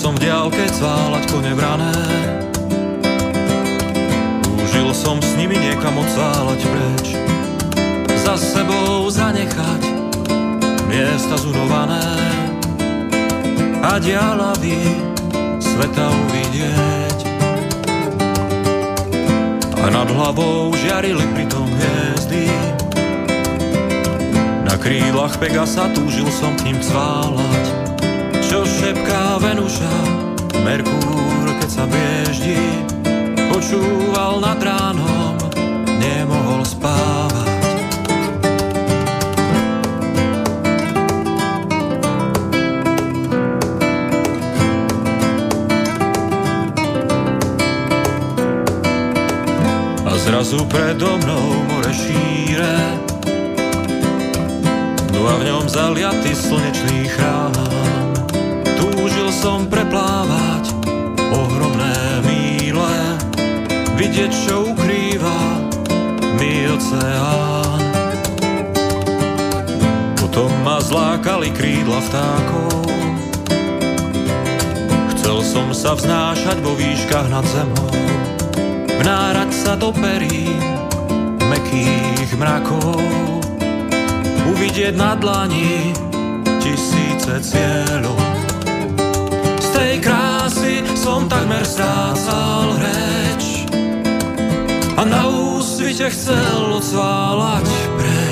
som v diálke cválať kone brané. Túžil som s nimi niekam odcválať preč. Za sebou zanechať miesta zunované a dialavy sveta uvidieť. A nad hlavou žiarili pritom hviezdy. Na krídlach Pegasa túžil som k ním cválať. Čo šepká Venuša, Merkúr, keď sa bieždí, počúval nad ránom, nemohol spávať. zrazu predo mnou more šíre No a v ňom zaliatý slnečný chrám Túžil som preplávať ohromné míle Vidieť, čo ukrýva mi oceán Potom ma zlákali krídla vtákov Chcel som sa vznášať vo výškach nad zemou vnárať sa do perí mekých mrakov, uvidieť na dlani tisíce cieľov. Tej krásy som takmer strácal reč a na úsvite chcel odsválať preč.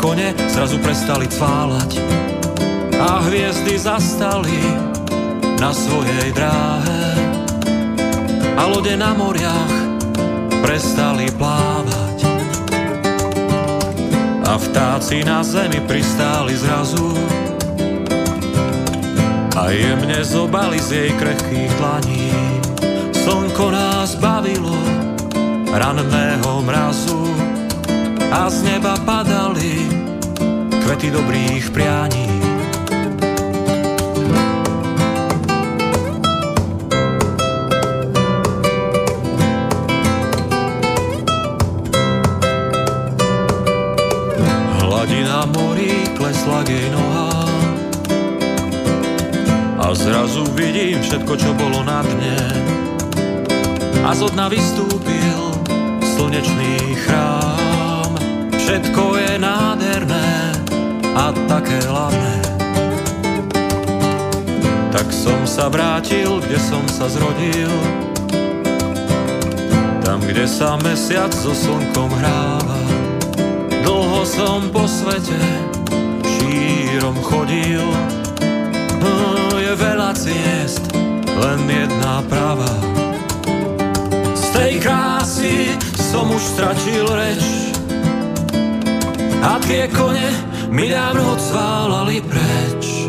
Kone zrazu prestali cválať a hviezdy zastali na svojej dráhe. A lode na moriach prestali plávať. A vtáci na zemi pristáli zrazu a jemne zobali z jej krehkých dlaní. Slnko nás bavilo ranného mrazu a z neba padali kvety dobrých prianí. Hladina morí klesla k jej nohám a zrazu vidím všetko, čo bolo na dne a z dna vystúpil také hlavné. Tak som sa vrátil, kde som sa zrodil, tam, kde sa mesiac so slnkom hráva. Dlho som po svete šírom chodil, no, je veľa ciest, len jedna pravá tej krásy som už stratil reč a tie kone mi dávno odsválali preč.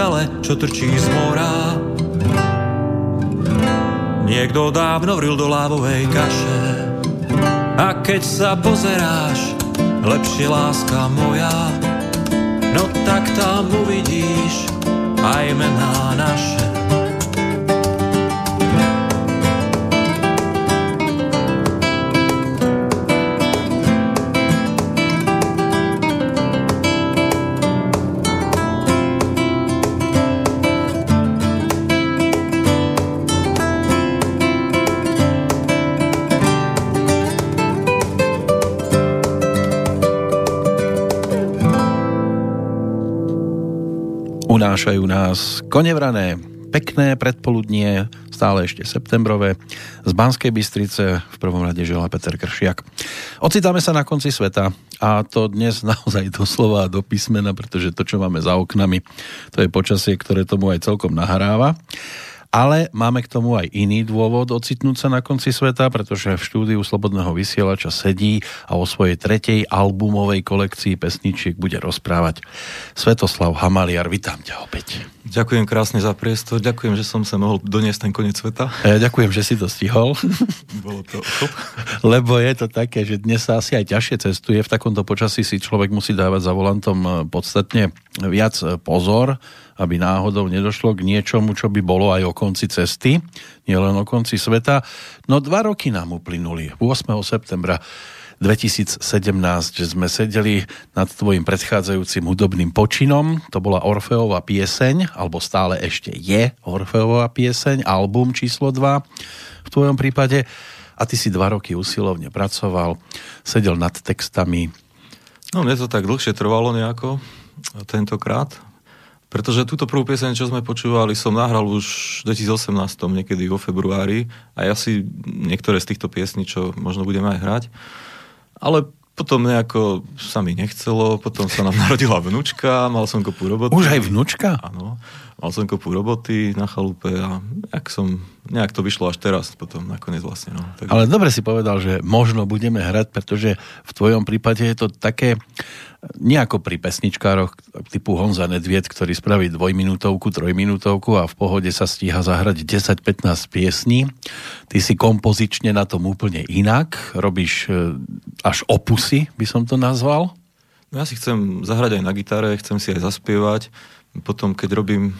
Skale, čo trčí z mora, niekto dávno vril do lávovej kaše. A keď sa pozeráš, lepšie láska moja, no tak tam uvidíš aj mená naše. Unášajú nás konevrané, pekné predpoludnie, stále ešte septembrové. Z Banskej Bystrice v prvom rade želá Peter Kršiak. Ocitáme sa na konci sveta a to dnes naozaj doslova do písmena, pretože to, čo máme za oknami, to je počasie, ktoré tomu aj celkom nahráva. Ale máme k tomu aj iný dôvod ocitnúť sa na konci sveta, pretože v štúdiu Slobodného vysielača sedí a o svojej tretej albumovej kolekcii pesničiek bude rozprávať Svetoslav Hamaliar. Vítam ťa opäť. Ďakujem krásne za priestor, ďakujem, že som sa mohol doniesť ten koniec sveta. Ja ďakujem, že si to stihol. Bolo to Lebo je to také, že dnes sa asi aj ťažšie cestuje. V takomto počasí si človek musí dávať za volantom podstatne viac pozor aby náhodou nedošlo k niečomu, čo by bolo aj o konci cesty, nielen o konci sveta. No dva roky nám uplynuli. 8. septembra 2017 sme sedeli nad tvojim predchádzajúcim hudobným počinom. To bola Orfeová pieseň, alebo stále ešte je Orfeová pieseň, album číslo 2 v tvojom prípade. A ty si dva roky usilovne pracoval, sedel nad textami. No mne to tak dlhšie trvalo nejako tentokrát, pretože túto prvú pieseň, čo sme počúvali, som nahral už v 2018, niekedy vo februári a ja si niektoré z týchto piesní, čo možno budeme aj hrať. Ale potom nejako sa mi nechcelo, potom sa nám narodila vnúčka, mal som kopu roboty. Už aj vnúčka? Áno, mal som kopu roboty na chalupe a nejak, som, nejak to vyšlo až teraz potom nakoniec vlastne. No. Takže... Ale dobre si povedal, že možno budeme hrať, pretože v tvojom prípade je to také nie ako pri pesničkároch typu Honza Nedviet, ktorý spraví dvojminútovku, trojminútovku a v pohode sa stíha zahrať 10-15 piesní. Ty si kompozične na tom úplne inak, robíš e, až opusy, by som to nazval. No ja si chcem zahrať aj na gitare, chcem si aj zaspievať. Potom, keď robím,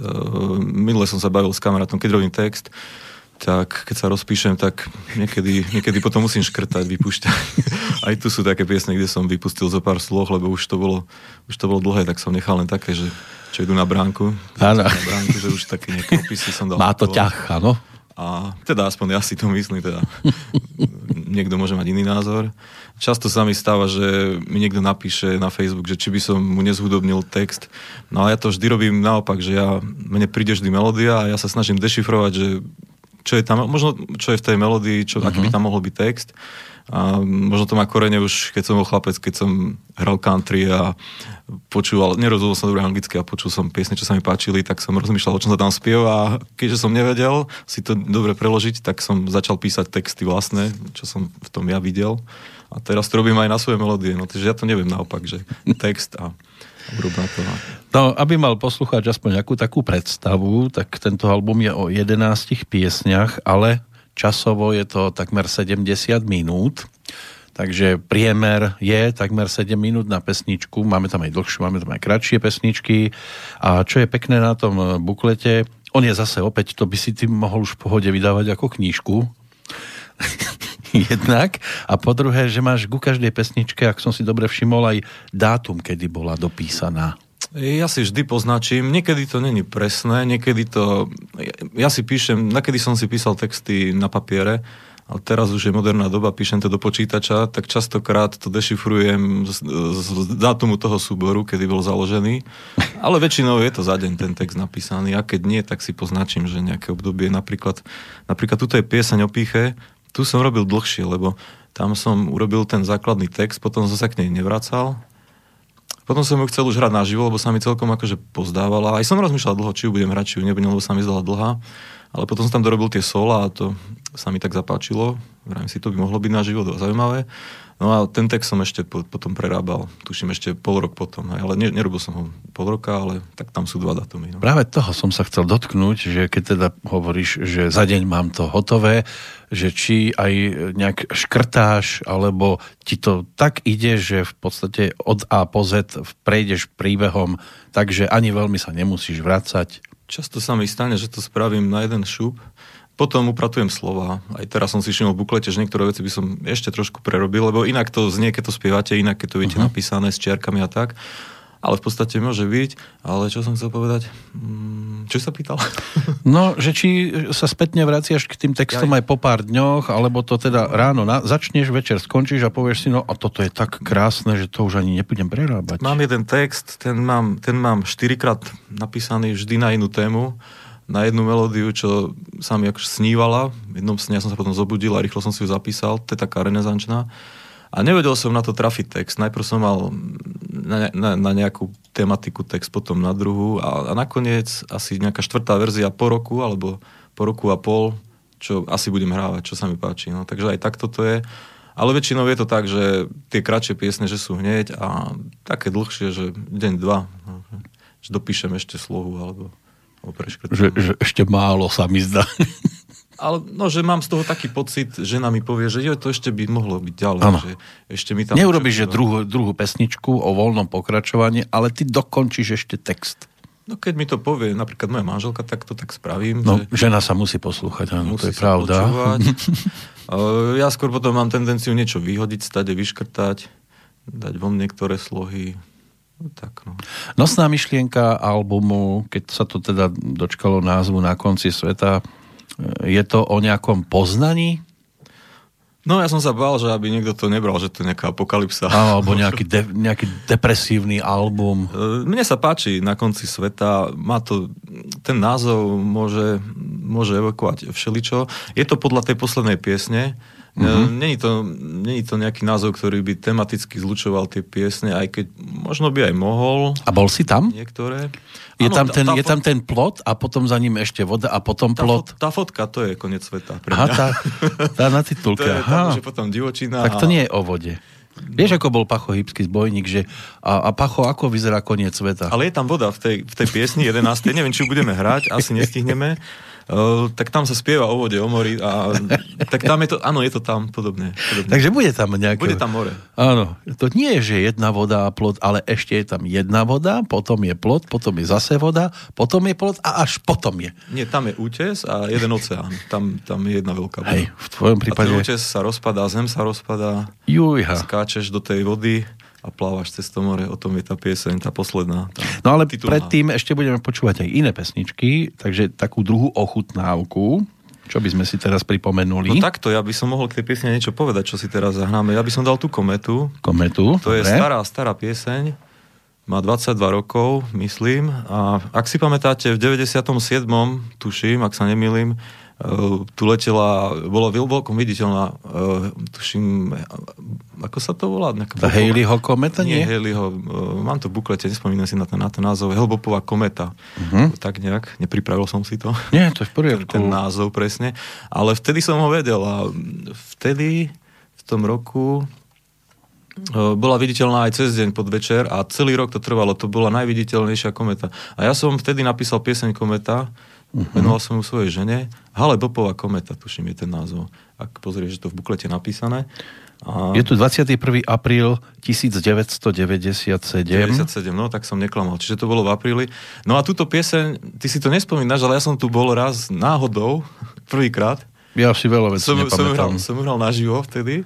uh, minule som sa bavil s kamarátom, keď robím text, tak keď sa rozpíšem, tak niekedy, niekedy potom musím škrtať, vypúšťať. Aj tu sú také piesne, kde som vypustil zo pár sloh, lebo už to bolo, už to bolo dlhé, tak som nechal len také, že čo idú na bránku. Áno. Na bránku, že už také nejaké opisy som dal. Má to ťah, áno. A teda aspoň ja si to myslím, teda niekto môže mať iný názor. Často sa mi stáva, že mi niekto napíše na Facebook, že či by som mu nezhudobnil text. No a ja to vždy robím naopak, že ja, mne príde vždy melódia a ja sa snažím dešifrovať, že čo je tam, možno čo je v tej melódii, čo, uh-huh. aký by mhm. tam mohol byť text. A možno to má korene už, keď som bol chlapec, keď som hral country a počúval, nerozumel som dobre anglicky a počul som piesne, čo sa mi páčili, tak som rozmýšľal, o čom sa tam spieva a keďže som nevedel si to dobre preložiť, tak som začal písať texty vlastné, čo som v tom ja videl. A teraz to robím aj na svoje melódie, no takže ja to neviem naopak, že text a No, aby mal poslucháč aspoň nejakú takú predstavu, tak tento album je o 11 piesniach, ale časovo je to takmer 70 minút. Takže priemer je takmer 7 minút na pesničku. Máme tam aj dlhšie, máme tam aj kratšie pesničky. A čo je pekné na tom buklete, on je zase opäť, to by si ty mohol už v pohode vydávať ako knížku. jednak. A po druhé, že máš ku každej pesničke, ak som si dobre všimol, aj dátum, kedy bola dopísaná. Ja si vždy poznačím, niekedy to není presné, niekedy to... Ja si píšem, nakedy som si písal texty na papiere, ale teraz už je moderná doba, píšem to do počítača, tak častokrát to dešifrujem z, z dátumu toho súboru, kedy bol založený. Ale väčšinou je to za deň ten text napísaný a keď nie, tak si poznačím, že nejaké obdobie, napríklad, napríklad tuto je pieseň o píche, tu som robil dlhšie, lebo tam som urobil ten základný text, potom som sa k nej nevracal. Potom som ju chcel už hrať naživo, lebo sa mi celkom akože pozdávala. Aj som rozmýšľal dlho, či ju budem hrať, či ju nebudem, lebo sa mi zdala dlhá. Ale potom som tam dorobil tie sola a to sa mi tak zapáčilo. Vrajím si, to by mohlo byť naživo zaujímavé. No a ten text som ešte po, potom prerábal, tuším ešte pol rok potom, ale ne, nerobil som ho pol roka, ale tak tam sú dva datumy. No. Práve toho som sa chcel dotknúť, že keď teda hovoríš, že za deň mám to hotové, že či aj nejak škrtáš, alebo ti to tak ide, že v podstate od A po Z prejdeš príbehom, takže ani veľmi sa nemusíš vrácať. Často sa mi stane, že to spravím na jeden šup, potom upratujem slova. Aj teraz som si všimol v buklete, že niektoré veci by som ešte trošku prerobil, lebo inak to znie, keď to spievate, inak keď to viete uh-huh. napísané s čiarkami a tak. ale v podstate môže byť. Ale čo som chcel povedať? Mm, čo sa pýtal? No, že či sa spätne vraciaš k tým textom ja... aj po pár dňoch, alebo to teda ráno na, začneš, večer skončíš a povieš si, no a toto je tak krásne, že to už ani nebudem prerábať. Mám jeden text, ten mám, ten mám štyrikrát napísaný vždy na inú tému na jednu melódiu, čo sa mi akože snívala. V jednom sne ja som sa potom zobudil a rýchlo som si ju zapísal. To je taká renesančná. A nevedel som na to trafiť text. Najprv som mal na, na, na nejakú tematiku text, potom na druhú a, a nakoniec asi nejaká štvrtá verzia po roku alebo po roku a pol, čo asi budem hrávať, čo sa mi páči. No, takže aj takto to je. Ale väčšinou je to tak, že tie kratšie piesne, že sú hneď a také dlhšie, že deň, dva. No, že dopíšem ešte slohu alebo, že, že ešte málo sa mi zdá. ale no, že mám z toho taký pocit, žena mi povie, že jo, to ešte by mohlo byť ďalej. Ano. Že ešte mi tam Neurobiš, že druhú, druhú pesničku o voľnom pokračovaní, ale ty dokončíš ešte text. No keď mi to povie napríklad moja manželka, tak to tak spravím. No, že žena sa musí poslúchať, áno, musí to je pravda. ja skôr potom mám tendenciu niečo vyhodiť, stade vyškrtať, dať von niektoré slohy. No, tak, no. Nosná myšlienka albumu, keď sa to teda dočkalo názvu Na konci sveta, je to o nejakom poznaní? No ja som sa bál, že aby niekto to nebral, že to je nejaká apokalypsa. Alebo nejaký, de, nejaký depresívny album. E, mne sa páči na konci sveta, má to, ten názov môže, môže evokovať všeličo. Je to podľa tej poslednej piesne, Uh-huh. Není, to, není to nejaký názov, ktorý by tematicky zlučoval tie piesne, aj keď možno by aj mohol. A bol si tam? Niektoré. Je, ano, tam, ten, tá, je tam ten plot a potom za ním ešte voda a potom tá plot. Tá fotka, to je koniec sveta pre mňa. Aha, tá, tá na titulke. to je, tam už je potom divočina. Tak to a... nie je o vode. Vieš, ako bol Pacho Hybský zbojník, že a, a Pacho, ako vyzerá koniec sveta? Ale je tam voda v tej, v tej piesni 11. Neviem, či ju budeme hrať, asi nestihneme. Tak tam sa spieva o vode, o mori a tak tam je to, áno, je to tam podobne, podobne. Takže bude tam nejaké... Bude tam more. Áno, to nie je, že jedna voda a plot, ale ešte je tam jedna voda, potom je plot, potom je zase voda, potom je plot a až potom je. Nie, tam je útes a jeden oceán. Tam, tam je jedna veľká voda. Hej, v tvojom prípade... A ten útes sa rozpadá, zem sa rozpadá, Jujha. skáčeš do tej vody a plávaš cez to more, o tom je tá pieseň, tá posledná. Tá no ale titulná. predtým ešte budeme počúvať aj iné pesničky, takže takú druhú ochutnávku, čo by sme si teraz pripomenuli? No takto, ja by som mohol k tej piesne niečo povedať, čo si teraz zahráme. Ja by som dal tú kometu. Kometu, To dobre. je stará, stará pieseň. Má 22 rokov, myslím. A ak si pamätáte, v 97. tuším, ak sa nemýlim, tu letela, bola veľkom viditeľná, uh, tuším, ako sa to volá? Tá Haleyho kometa, nie? Nie, Haleyho, uh, mám to v buklete, nespomínam si na ten, na ten názov, Helbopová kometa. Uh-huh. Tak nejak, nepripravil som si to. Nie, to je v poriadku. Ten, ten názov presne. Ale vtedy som ho vedel a vtedy, v tom roku, bola viditeľná aj cez deň pod večer a celý rok to trvalo, to bola najviditeľnejšia kometa. A ja som vtedy napísal pieseň Kometa, Uh-huh. Venoval som ju svojej žene. Hale Bopová kometa, tuším, je ten názov. Ak pozrieš, že to v buklete napísané. A... Je tu 21. apríl 1997. 97, no tak som neklamal. Čiže to bolo v apríli. No a túto pieseň, ty si to nespomínaš, ale ja som tu bol raz náhodou, prvýkrát. Ja si veľa vecí som, som, hral, som hral naživo vtedy.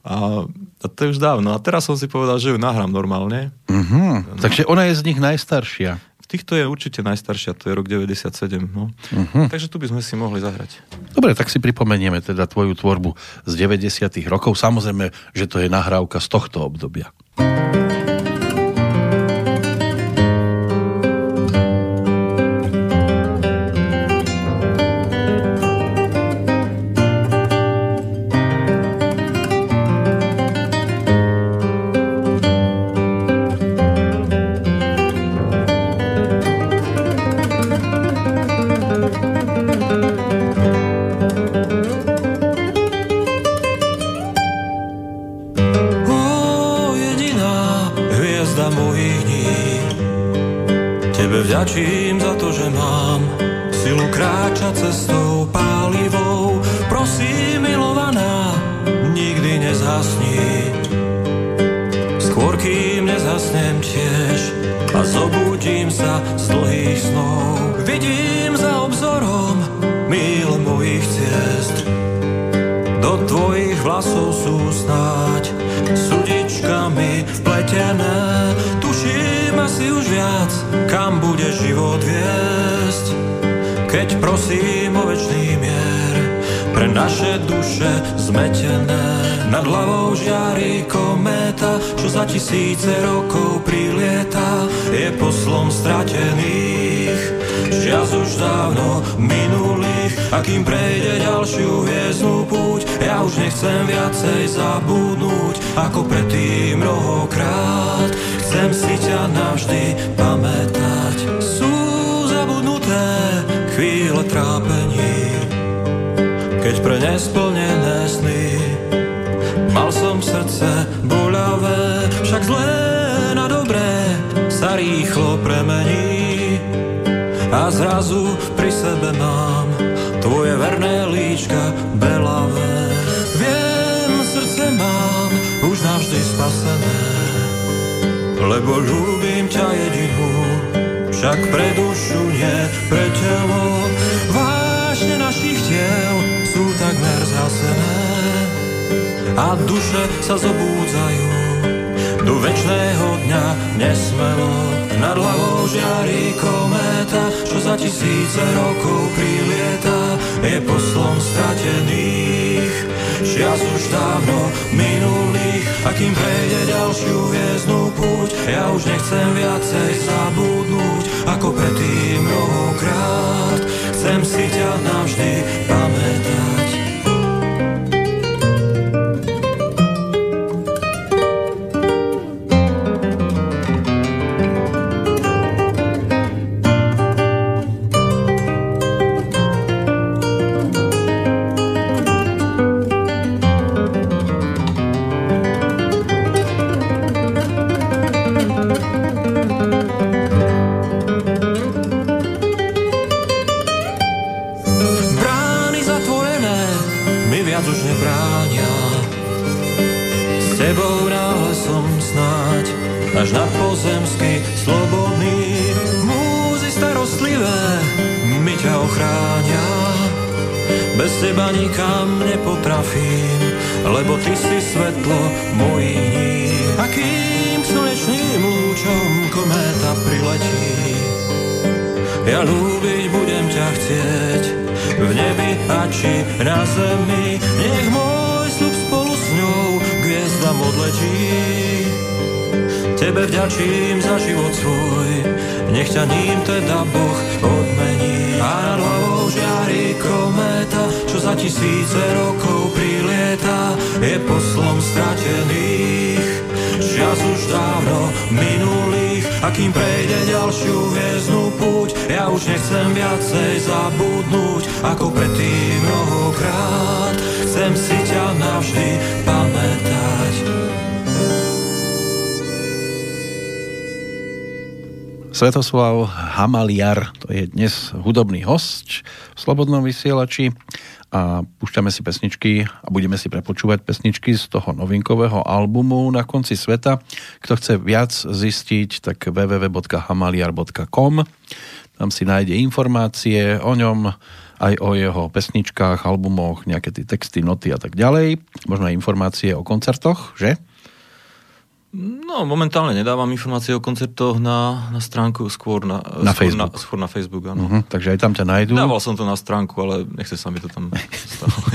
A, a to je už dávno. A teraz som si povedal, že ju nahrám normálne. Uh-huh. No. Takže ona je z nich najstaršia týchto je určite najstaršia, to je rok 97. No. Uh-huh. Takže tu by sme si mohli zahrať. Dobre, tak si pripomenieme teda tvoju tvorbu z 90. rokov. Samozrejme, že to je nahrávka z tohto obdobia. vďačím za to, že mám silu kráčať cestou pálivou. Prosím, milovaná, nikdy nezhasni. Skôr, kým nezhasnem tiež a zobudím sa z dlhých snov. Vidím za obzorom míl mojich ciest. Do tvojich vlasov sú snáď sudičkami vpletené bude život viesť, keď prosím o večný mier pre naše duše zmetené. Nad hlavou žiari kométa, čo za tisíce rokov prilieta, je poslom stratených, žiaz už dávno minulých. A kým prejde ďalšiu hviezdnu púť, ja už nechcem viacej zabudnúť, ako predtým mnohokrát. Chcem si ťa navždy pamätať. Chvíle trápení, keď pre nesplnené sny mal som srdce boľavé, však zlé na dobré sa rýchlo premení a zrazu pri sebe mám tvoje verné líčka belavé. Viem, srdce mám už navždy spasené, lebo ľúbim ťa jedinú, však pre dušu nie pre telo. Vášne našich tiel sú takmer zhasené a duše sa zobúdzajú do večného dňa nesmelo. Nad hlavou žiari kométa, čo za tisíce rokov prilieta, je poslom stratených. Čias už dávno minulých, a kým prejde ďalšiu hviezdnú púť, ja už nechcem viacej zabudnúť, ako predtým mnohokrát. Chcem si ťa navždy pamätať. Ochránia. Bez teba nikam nepotrafím, lebo ty si svetlo mojich dní. A kým slnečným lúčom kométa priletí, ja ľúbiť budem ťa chcieť v nebi a či na zemi. Nech môj sľub spolu s ňou hviezdam odletí. Tebe vďačím za život svoj, nech ťa ním teda Boh odmení. A hlavou žiari kométa, čo za tisíce rokov prilieta, je poslom stratených. Čas už dávno minulých, a kým prejde ďalšiu hviezdnú púť, ja už nechcem viacej zabudnúť, ako predtým mnohokrát. Chcem si ťa navždy pamätať. Svetoslav Hamaliar, to je dnes hudobný host v Slobodnom vysielači a púšťame si pesničky a budeme si prepočúvať pesničky z toho novinkového albumu na konci sveta. Kto chce viac zistiť, tak www.hamaliar.com tam si nájde informácie o ňom, aj o jeho pesničkách, albumoch, nejaké tie texty, noty a tak ďalej. Možno aj informácie o koncertoch, že? No, momentálne nedávam informácie o koncertoch na, na stránku, skôr na, Na skôr Facebook. Na, skôr na Facebook, áno. Uh-huh, takže aj tam ťa nájdú. Dával som to na stránku, ale nechce sa mi to tam stalo.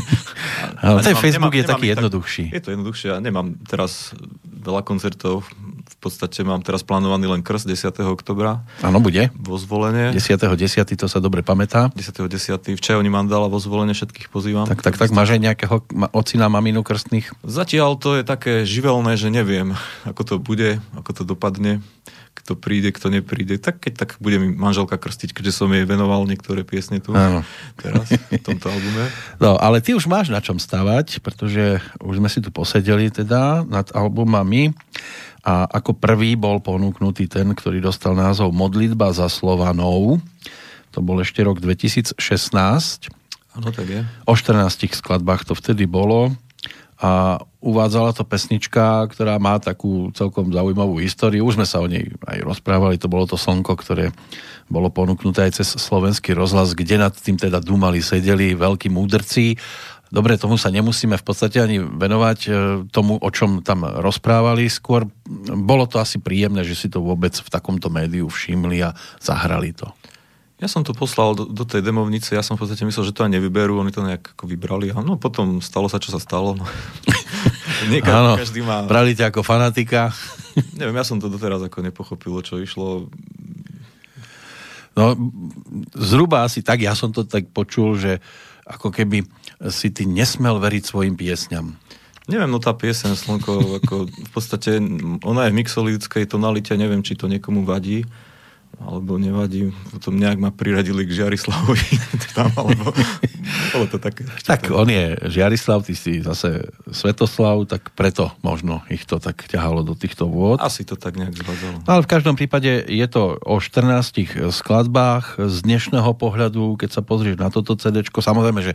Ale ten nemám- Facebook je nemám taký ich tak- jednoduchší. Je to jednoduchšie. Ja nemám teraz veľa koncertov. Podstate mám teraz plánovaný len krst 10. oktobra Áno, bude. vo zvolenie. 10.10. to sa dobre pamätá. 10.10. V Čajoni Mandala vo zvolenie všetkých pozývam. Tak, tak, tak, máš aj nejakého ocina, maminu krstných? Zatiaľ to je také živelné, že neviem, ako to bude, ako to dopadne, kto príde, kto nepríde. Tak keď tak bude mi manželka krstiť, keďže som jej venoval niektoré piesne tu Áno. teraz v tomto albume. No, ale ty už máš na čom stavať, pretože už sme si tu posedeli teda nad albumami a ako prvý bol ponúknutý ten, ktorý dostal názov Modlitba za Slovanov. To bol ešte rok 2016. Áno, tak je. O 14 skladbách to vtedy bolo a uvádzala to pesnička, ktorá má takú celkom zaujímavú históriu. Už sme sa o nej aj rozprávali, to bolo to Slnko, ktoré bolo ponúknuté aj cez slovenský rozhlas, kde nad tým teda dúmali, sedeli veľkí múdrci. Dobre, tomu sa nemusíme v podstate ani venovať e, tomu, o čom tam rozprávali. Skôr bolo to asi príjemné, že si to vôbec v takomto médiu všimli a zahrali to. Ja som to poslal do, do tej demovnice, ja som v podstate myslel, že to aj nevyberú, oni to nejak ako vybrali a no potom stalo sa, čo sa stalo. No. Nie, každý, každý má... Brali ťa ako fanatika. Neviem, ja som to doteraz ako nepochopil, čo išlo. No, zhruba asi tak, ja som to tak počul, že ako keby si ty nesmel veriť svojim piesňam. Neviem, no tá piesen Slnko, ako v podstate ona je v mixolitickej tonalite, neviem, či to niekomu vadí alebo nevadí, potom nejak ma priradili k Žiarislavovi tam, alebo bolo to také. Tak on je Žiarislav, ty si zase Svetoslav, tak preto možno ich to tak ťahalo do týchto vôd. Asi to tak nejak zvádzalo. Ale v každom prípade je to o 14 skladbách z dnešného pohľadu, keď sa pozrieš na toto CD, samozrejme, že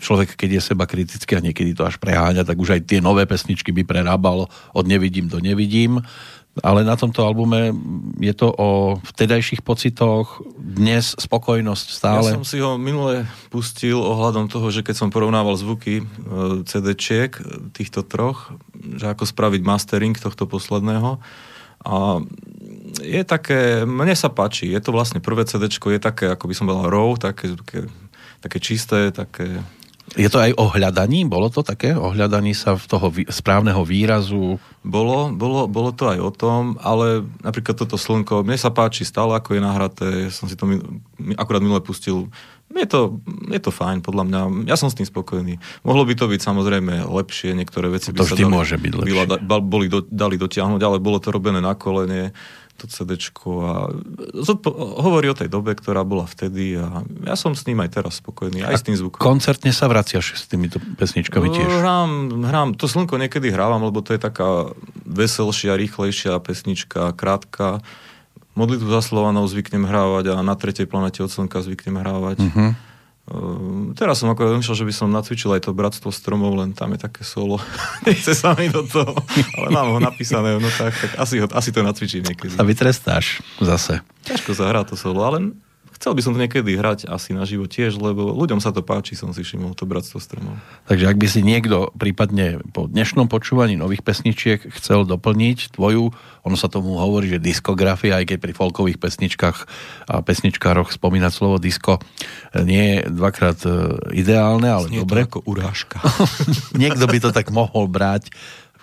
človek, keď je seba kritický a niekedy to až preháňa, tak už aj tie nové pesničky by prerábal od nevidím do nevidím ale na tomto albume je to o vtedajších pocitoch, dnes spokojnosť stále. Ja som si ho minule pustil ohľadom toho, že keď som porovnával zvuky e, CD-čiek týchto troch, že ako spraviť mastering tohto posledného a je také, mne sa páči, je to vlastne prvé CD, je také, ako by som povedal, raw, také, také, také čisté, také je to aj o hľadaní? Bolo to také? O hľadaní sa v toho správneho výrazu? Bolo, bolo, bolo to aj o tom, ale napríklad toto slnko, mne sa páči stále, ako je nahraté, som si to akurát minule pustil. Je to, je to fajn, podľa mňa. Ja som s tým spokojný. Mohlo by to byť samozrejme lepšie, niektoré veci to by sa dali, môže byť lepšie. boli do, dali dotiahnuť, ale bolo to robené na kolene to CD a hovorí o tej dobe, ktorá bola vtedy a ja som s ním aj teraz spokojný, aj a s tým zvukom. koncertne sa vraciaš s týmito pesničkami tiež? Hrám, hrám, to Slnko niekedy hrávam, lebo to je taká veselšia, rýchlejšia pesnička, krátka. Modlitvu za Slovanov zvyknem hrávať a na tretej planete od Slnka zvyknem hrávať. Uh-huh. Uh, teraz som ako myslel, že by som nacvičil aj to Bratstvo stromov, len tam je také solo. Nechce sa mi do toho, ale mám ho napísané, no tak, tak asi, ho, asi to nacvičím niekedy. A vytrestáš zase. Ťažko sa hrá to solo, ale Chcel by som to niekedy hrať asi na živo tiež, lebo ľuďom sa to páči, som si všimol, to bratstvo stromov. Takže ak by si niekto prípadne po dnešnom počúvaní nových pesničiek chcel doplniť tvoju, ono sa tomu hovorí, že diskografia, aj keď pri folkových pesničkách a pesničkároch spomínať slovo disko nie je dvakrát e, ideálne, ale Znie dobre. To ako urážka. niekto by to tak mohol brať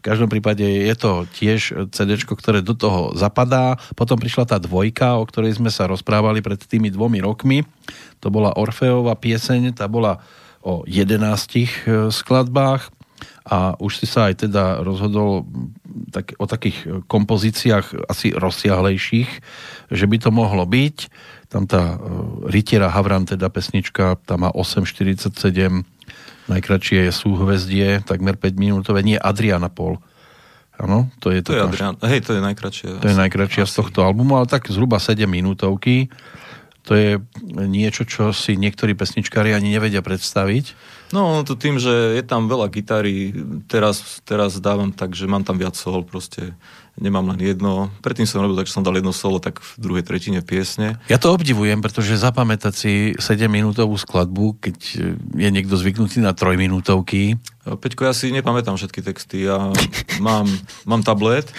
každom prípade je to tiež CD, ktoré do toho zapadá. Potom prišla tá dvojka, o ktorej sme sa rozprávali pred tými dvomi rokmi. To bola Orfeová pieseň, tá bola o 11 e, skladbách a už si sa aj teda rozhodol tak, o takých kompozíciách asi rozsiahlejších, že by to mohlo byť. Tam tá e, Rytiera Havran, teda pesnička, tam má 8,47 Najkračšie je súhvezdie, takmer 5 minútové, nie Adriana Pol. Áno, to je to. To je Adrian, hej, to je najkračšie. To je najkračšia z tohto albumu, ale tak zhruba 7 minútovky. To je niečo, čo si niektorí pesničkári ani nevedia predstaviť. No, to tým, že je tam veľa gitary, teraz, teraz dávam tak, že mám tam viac sol, proste nemám len jedno. Predtým som robil tak, že som dal jedno solo, tak v druhej tretine piesne. Ja to obdivujem, pretože zapamätať si 7-minútovú skladbu, keď je niekto zvyknutý na 3 minútovky. Peťko, ja si nepamätám všetky texty, ja mám, mám tablet,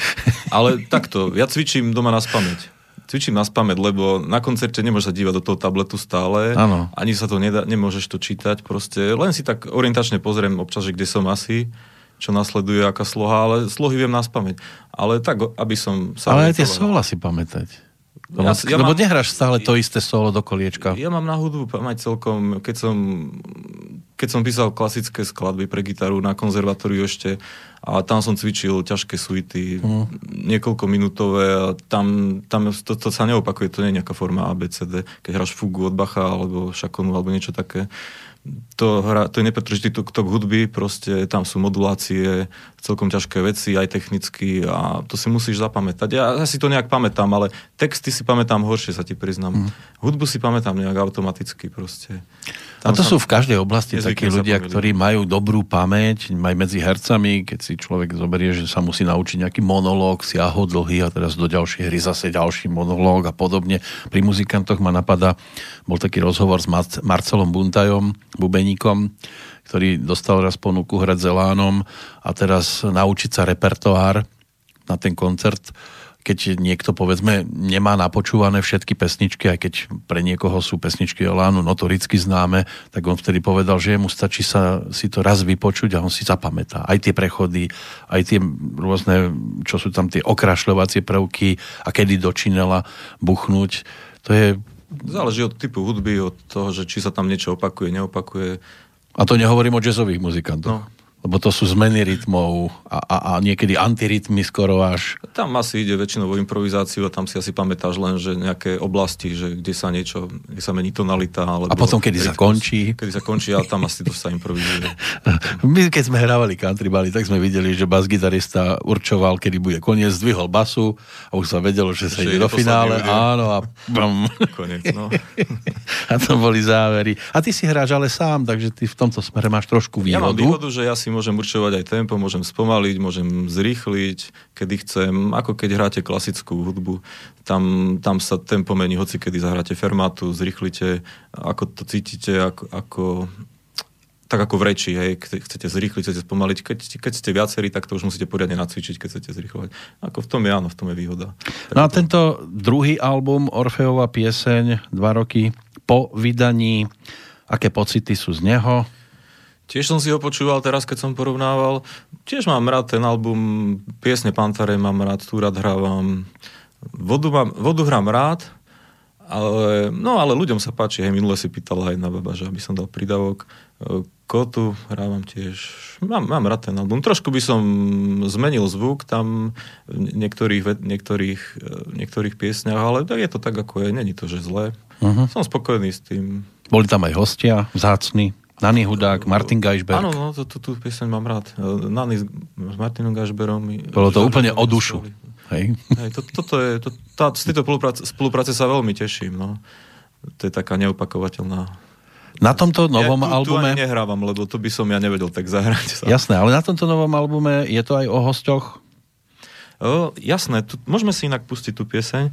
ale takto, ja cvičím doma na spameť cvičím na spamäť, lebo na koncerte nemôžeš sa dívať do toho tabletu stále, ano. ani sa to nedá, nemôžeš to čítať, proste len si tak orientačne pozriem občas, že kde som asi čo nasleduje, aká sloha, ale slohy viem nás pamäť. Ale tak, aby som sa... Ale aj tie sola si pamätať. Lebo, ja, ja lebo mám, nehráš stále to isté solo do koliečka. Ja mám na hudbu pamäť celkom, keď som, keď som písal klasické skladby pre gitaru na konzervatóriu ešte a tam som cvičil ťažké suity, mm. niekoľko minútové a tam, tam to, to sa neopakuje, to nie je nejaká forma ABCD, keď hráš fugu od Bacha alebo šakonu alebo niečo také to, hra, to je nepretržitý tok, tok hudby, proste tam sú modulácie, celkom ťažké veci, aj technicky a to si musíš zapamätať. Ja, ja si to nejak pamätám, ale texty si pamätám horšie, sa ti priznám. Mm. Hudbu si pamätám nejak automaticky proste. Tam a to sú v každej oblasti takí ľudia, ktorí majú dobrú pamäť, aj medzi hercami, keď si človek zoberie, že sa musí naučiť nejaký monológ, siaho dlhý a teraz do ďalšej hry zase ďalší monológ a podobne. Pri muzikantoch ma napadá, bol taký rozhovor s Marcelom Buntajom, bubeníkom, ktorý dostal raz ponuku hrať Zelánom a teraz naučiť sa repertoár na ten koncert keď niekto povedzme nemá napočúvané všetky pesničky, aj keď pre niekoho sú pesničky Olánu notoricky známe, tak on vtedy povedal, že mu stačí sa si to raz vypočuť a on si zapamätá. Aj tie prechody, aj tie rôzne, čo sú tam tie okrašľovacie prvky a kedy do činela buchnúť. To je... Záleží od typu hudby, od toho, že či sa tam niečo opakuje, neopakuje. A to nehovorím o jazzových muzikantoch. No, lebo to sú zmeny rytmov a, a, a niekedy antirytmy skoro až. Tam asi ide väčšinou o improvizáciu a tam si asi pamätáš len, že nejaké oblasti, že kde sa niečo, kde sa mení tonalita. Alebo a potom, kedy rytmus, sa končí. Kedy sa končí a tam asi to sa improvizuje. My keď sme hrávali country bally, tak sme videli, že bas-gitarista určoval, kedy bude koniec, zdvihol basu a už sa vedelo, že sa že ide do finále. Áno a bum. Koniec, no. a to boli závery. A ty si hráš ale sám, takže ty v tomto smere máš trošku výhodu. Ja mám výhodu, že ja si môžem určovať aj tempo, môžem spomaliť, môžem zrýchliť, kedy chcem, ako keď hráte klasickú hudbu. Tam, tam sa tempo mení, hoci kedy zahráte fermátu, zrýchlite, ako to cítite, ako, ako tak ako v reči, hej, chcete zrýchliť, chcete spomaliť. Keď, keď ste viacerí, tak to už musíte poriadne nacvičiť, keď chcete zrýchlovať. Ako v tom je áno, v tom je výhoda. Tak no a to... tento druhý album, Orfeová pieseň, dva roky po vydaní, aké pocity sú z neho? Tiež som si ho počúval teraz, keď som porovnával. Tiež mám rád ten album, piesne Pantare mám rád, tu rád hrávam. Vodu, mám, vodu hrám rád, ale, no ale ľuďom sa páči, hej, minule si pýtala aj na baba, že aby som dal prídavok. E, Kotu hrávam tiež, mám, mám rád ten album. Trošku by som zmenil zvuk tam v niektorých, niektorých, e, niektorých piesňach, ale je to tak, ako je, není to, že zlé. Uh-huh. Som spokojný s tým. Boli tam aj hostia, vzácni. Nany Hudák, Martin Geisberg. Áno, no, tú, tú pieseň mám rád. Nany s, Martinom Geisberom. Bolo to úplne o dušu. Hej. Hej, to, toto je, to, tá, z tejto spolupráce, spolupráce sa veľmi teším. No. To je taká neopakovateľná. Na tomto novom ja tu, albume... Tu nehrávam, lebo to by som ja nevedel tak zahrať. Sa. Jasné, ale na tomto novom albume je to aj o hostoch? O, jasné, tu, môžeme si inak pustiť tú pieseň.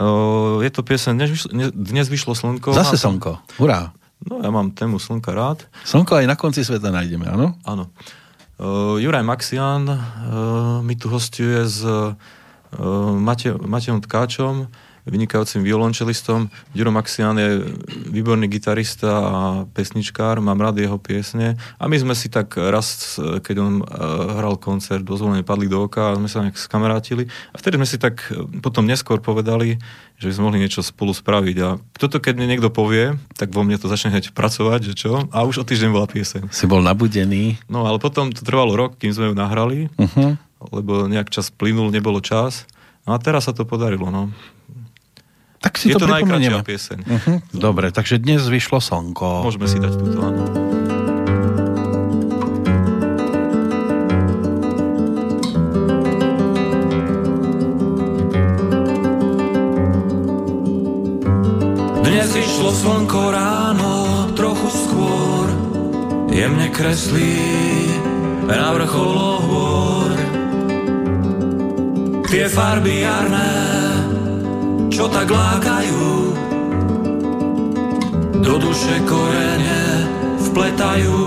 O, je to pieseň Dnes vyšlo, dnes vyšlo slnko. Zase slnko, hurá. No ja mám tému Slnka rád. Slnko aj na konci sveta nájdeme, áno? Áno. Uh, Juraj Maxian uh, mi tu hostuje s uh, Mate, Matejom Tkáčom, vynikajúcim violončelistom. Ďuro Maxian je výborný gitarista a pesničkár, mám rád jeho piesne. A my sme si tak raz, keď on uh, hral koncert, dozvolenie padli do oka a sme sa nejak skamarátili. A vtedy sme si tak potom neskôr povedali, že by sme mohli niečo spolu spraviť. A toto, keď mne niekto povie, tak vo mne to začne hneď pracovať, že čo? A už o týždeň bola pieseň. Si bol nabudený. No, ale potom to trvalo rok, kým sme ju nahrali, uh-huh. lebo nejak čas plynul, nebolo čas. No a teraz sa to podarilo, no. Tak si Je to, to najkračšia pieseň. Uh-huh. Dobre, takže dnes vyšlo slnko. Môžeme si dať túto, áno. Dnes vyšlo slnko ráno trochu skôr, jemne kreslí na vrcholo hôr. Tie farby jarné čo tak lákajú, do duše korene vpletajú.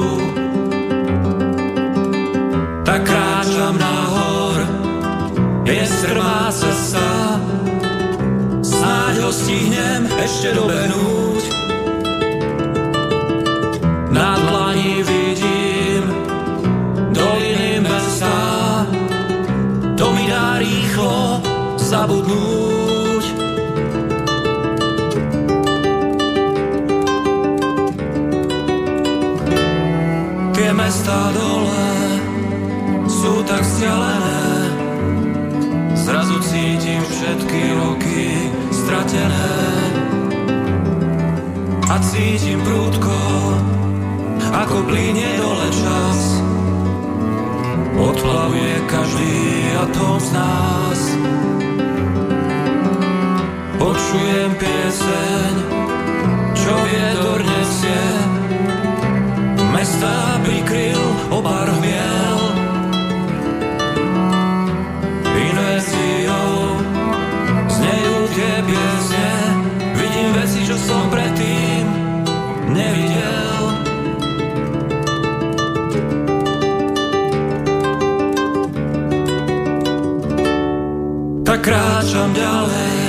Tak kráčam nahor, je strmá cesta, snáď ho stihnem ešte dobehnúť. Na dlani vidím doliny mesta, to mi dá rýchlo zabudnúť. Mesta dole sú tak vzdialené. Zrazu cítim všetky roky stratené. A cítim prúdko, ako plíne dole čas. Odplavuje každý atom z nás. Počujem pieseň, čo vietor nesie mesta prikryl obarviel. Inveziou znejú tie piesne, vidím veci, čo som predtým nevidel. Tak kráčam ďalej,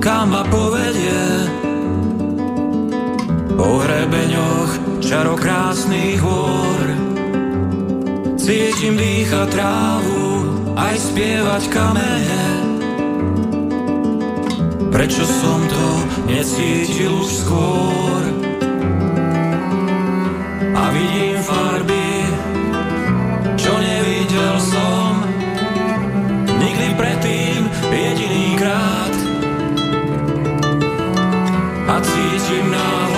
kam ma povedie. Hrebeňoch čarokrásnych hôr Cítim dýchať trávu, aj spievať kamene. Prečo som to necítil už skôr? A vidím farby, čo nevidel som nikdy predtým jediný krát. A cítim náhle,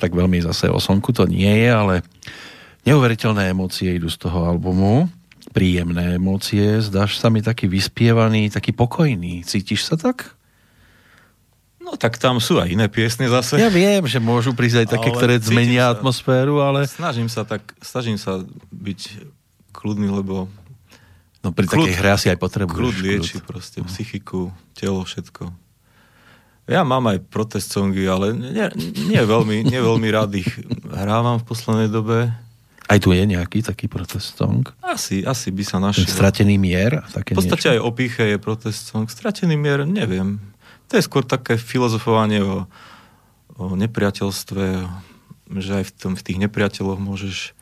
až tak veľmi zase o slnku to nie je, ale neuveriteľné emócie idú z toho albumu. Príjemné emócie, zdáš sa mi taký vyspievaný, taký pokojný. Cítiš sa tak? No tak tam sú aj iné piesne zase. Ja viem, že môžu prísť aj také, Ale ktoré zmenia sa. atmosféru, ale Snažím sa tak, snažím sa byť kľudný, lebo no, pri Kľud- takej hre asi aj potrebuješ. kľud lieči proste psychiku, telo, všetko. Ja mám aj protest songy, ale nie, nie, veľmi, nie veľmi rád ich hrávam v poslednej dobe. Aj tu je nejaký taký protest song. Asi, asi by sa našiel. stratený mier. Také V podstate niečo. aj o píche je protest song. Stratený mier, neviem. To je skôr také filozofovanie o, o nepriateľstve, že aj v, tom, v tých nepriateľoch môžeš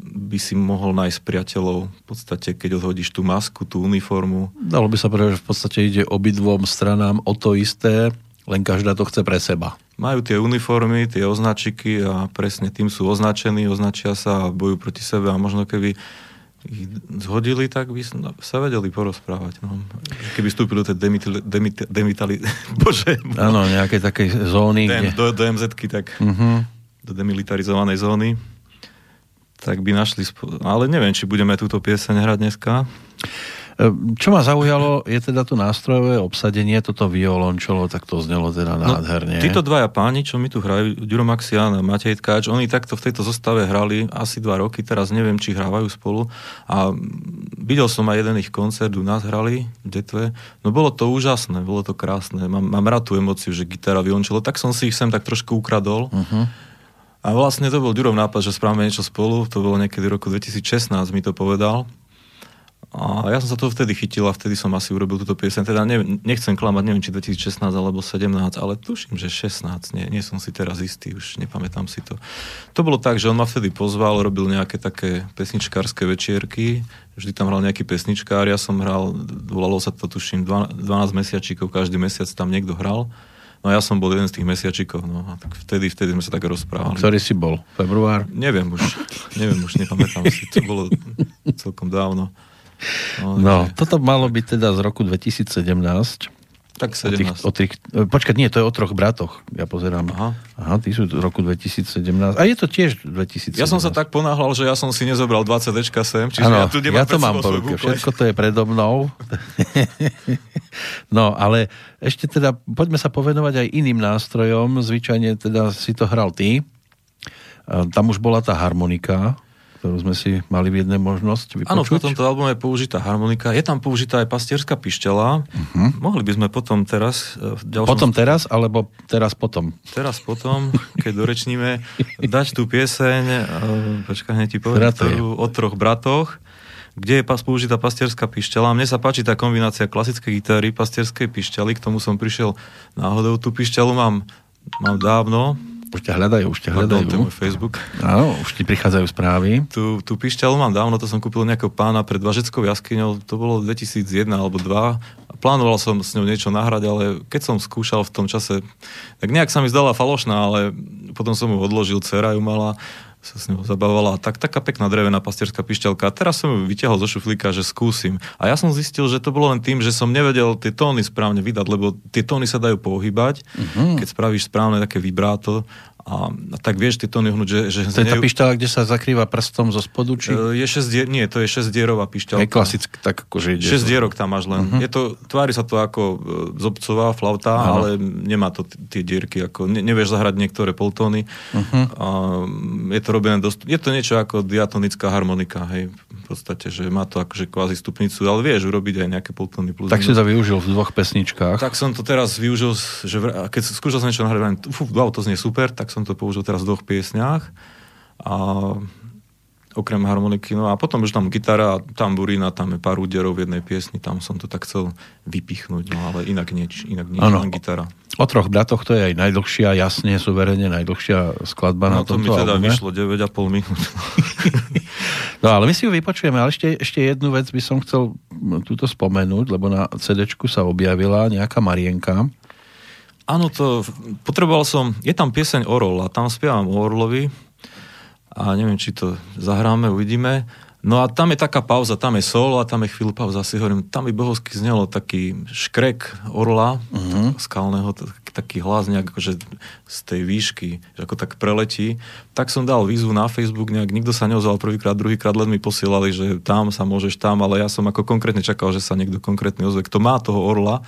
by si mohol nájsť priateľov v podstate, keď odhodíš tú masku, tú uniformu. Dalo by sa povedať, že v podstate ide obidvom stranám o to isté, len každá to chce pre seba. Majú tie uniformy, tie označiky a presne tým sú označení, označia sa a bojujú proti sebe a možno keby ich zhodili, tak by sa- sa vedeli porozprávať. No. Keby vstúpili do tej demitali, demit, demitali, bože, Áno, nejaké také zóny, DM, kde... do, do MZ-ky, tak Uh-huh. do demilitarizovanej zóny, tak by našli... Spo- ale neviem, či budeme túto pieseň hrať dneska. Čo ma zaujalo, je teda to nástrojové obsadenie, toto violončelo, tak to znelo teda nádherne. No, títo dvaja páni, čo mi tu hrajú, Ďuro Maxián a Matej Tkáč, oni takto v tejto zostave hrali asi dva roky, teraz neviem, či hrávajú spolu. A videl som aj jeden ich koncert, u nás hrali v Detve. No bolo to úžasné, bolo to krásne. Mám, mám rád tú emociu, že gitara, violončelo, tak som si ich sem tak trošku ukradol. Uh-huh. A vlastne to bol Ďurov nápad, že spravíme niečo spolu, to bolo niekedy roku 2016, mi to povedal. A ja som sa toho vtedy chytil a vtedy som asi urobil túto piesen. Teda ne, nechcem klamať, neviem, či 2016 alebo 17, ale tuším, že 16. Nie, nie som si teraz istý, už nepamätám si to. To bolo tak, že on ma vtedy pozval, robil nejaké také pesničkárske večierky, vždy tam hral nejaký pesničkár, ja som hral, volalo sa to tuším 12 mesiačíkov, každý mesiac tam niekto hral. No ja som bol jeden z tých mesiačikov, no a tak vtedy, vtedy sme sa tak rozprávali. Ktorý si bol? Február? Neviem už, neviem už, nepamätám si, to bolo celkom dávno. No, no toto malo byť teda z roku 2017. Tak 17. O tých, o tých, počkať, nie, to je o troch bratoch, ja pozerám. Aha. Aha, tí sú z roku 2017. A je to tiež 2017. Ja som sa tak ponáhľal, že ja som si nezobral 20 Dčka sem, čiže ano, ja tu ja to mám po ruke, všetko to je predo mnou. no, ale ešte teda, poďme sa povenovať aj iným nástrojom. Zvyčajne teda si to hral ty. Tam už bola tá harmonika, ktorú sme si mali v jednej možnosť vypočuť. Áno, v tomto albume je použitá harmonika. Je tam použitá aj pastierská pišťala. Uh-huh. Mohli by sme potom teraz... E, v. Potom teraz, alebo teraz potom? Teraz potom, keď dorečníme, dať tú pieseň, uh, počkaj, hneď ti poviem, ktorú, o troch bratoch, kde je použitá pastierská pišťala. Mne sa páči tá kombinácia klasickej gitary, pastierskej pišťaly, k tomu som prišiel náhodou. Tú pišťalu mám, mám dávno, už ťa hľadajú, už ťa hľadajú. To je môj Facebook. Áno, už ti prichádzajú správy. Tu, tu pišťalu mám dávno, to som kúpil nejakého pána pred Važeckou jaskyňou, to bolo 2001 alebo 2. Plánoval som s ňou niečo nahrať, ale keď som skúšal v tom čase, tak nejak sa mi zdala falošná, ale potom som ju odložil, dcera ju mala sa s ňou zabávala. Tak, taká pekná drevená pastierská pišťalka. A teraz som ju vyťahol zo šuflíka, že skúsim. A ja som zistil, že to bolo len tým, že som nevedel tie tóny správne vydať, lebo tie tóny sa dajú pohybať, uh-huh. keď spravíš správne také vibráto a, a tak vieš tie tóny hnúť, že... že to je tá pišťala, kde sa zakrýva prstom zo spodu? Či... E, je šesť dier, nie, to je šesťdierová pišťalka. Je klasicky, tak akože ide. Šesť dierok tam máš len. Uh-huh. Je to, tvári sa to ako e, zobcová flauta, uh-huh. ale nemá to tie dierky. Ako, ne, nevieš zahrať niektoré poltóny. Uh-huh. A, je to robené dosť... Je to niečo ako diatonická harmonika, hej, v podstate, že má to akože kvázi stupnicu, ale vieš urobiť aj nejaké poltóny. Plus tak si to využil v dvoch pesničkách. Tak som to teraz využil, že keď skúšal som niečo nahrať, fú, wow, to znie super, tak som to použil teraz v dvoch piesňach. A okrem harmoniky. No a potom už tam gitara, tamburína, tam je pár úderov v jednej piesni, tam som to tak chcel vypichnúť, no ale inak nieč, inak nič, ano. len gitara. O troch bratoch to je aj najdlhšia, jasne, suverene najdlhšia skladba no, na tomto to mi teda albume. vyšlo 9,5 minút. no ale my si ju vypočujeme, ale ešte, ešte jednu vec by som chcel túto spomenúť, lebo na cd sa objavila nejaká Marienka, Áno, to potreboval som, je tam pieseň Orol a tam spievam o Orlovi a neviem, či to zahráme, uvidíme. No a tam je taká pauza, tam je solo a tam je chvíľu pauza. Si hovorím, tam by bohovsky znelo taký škrek orla uh-huh. skalného, taký hlas nejak akože z tej výšky, že ako tak preletí. Tak som dal výzvu na Facebook, nejak nikto sa neozval prvýkrát, druhýkrát len mi posielali, že tam sa môžeš tam, ale ja som ako konkrétne čakal, že sa niekto konkrétny ozve, kto má toho orla.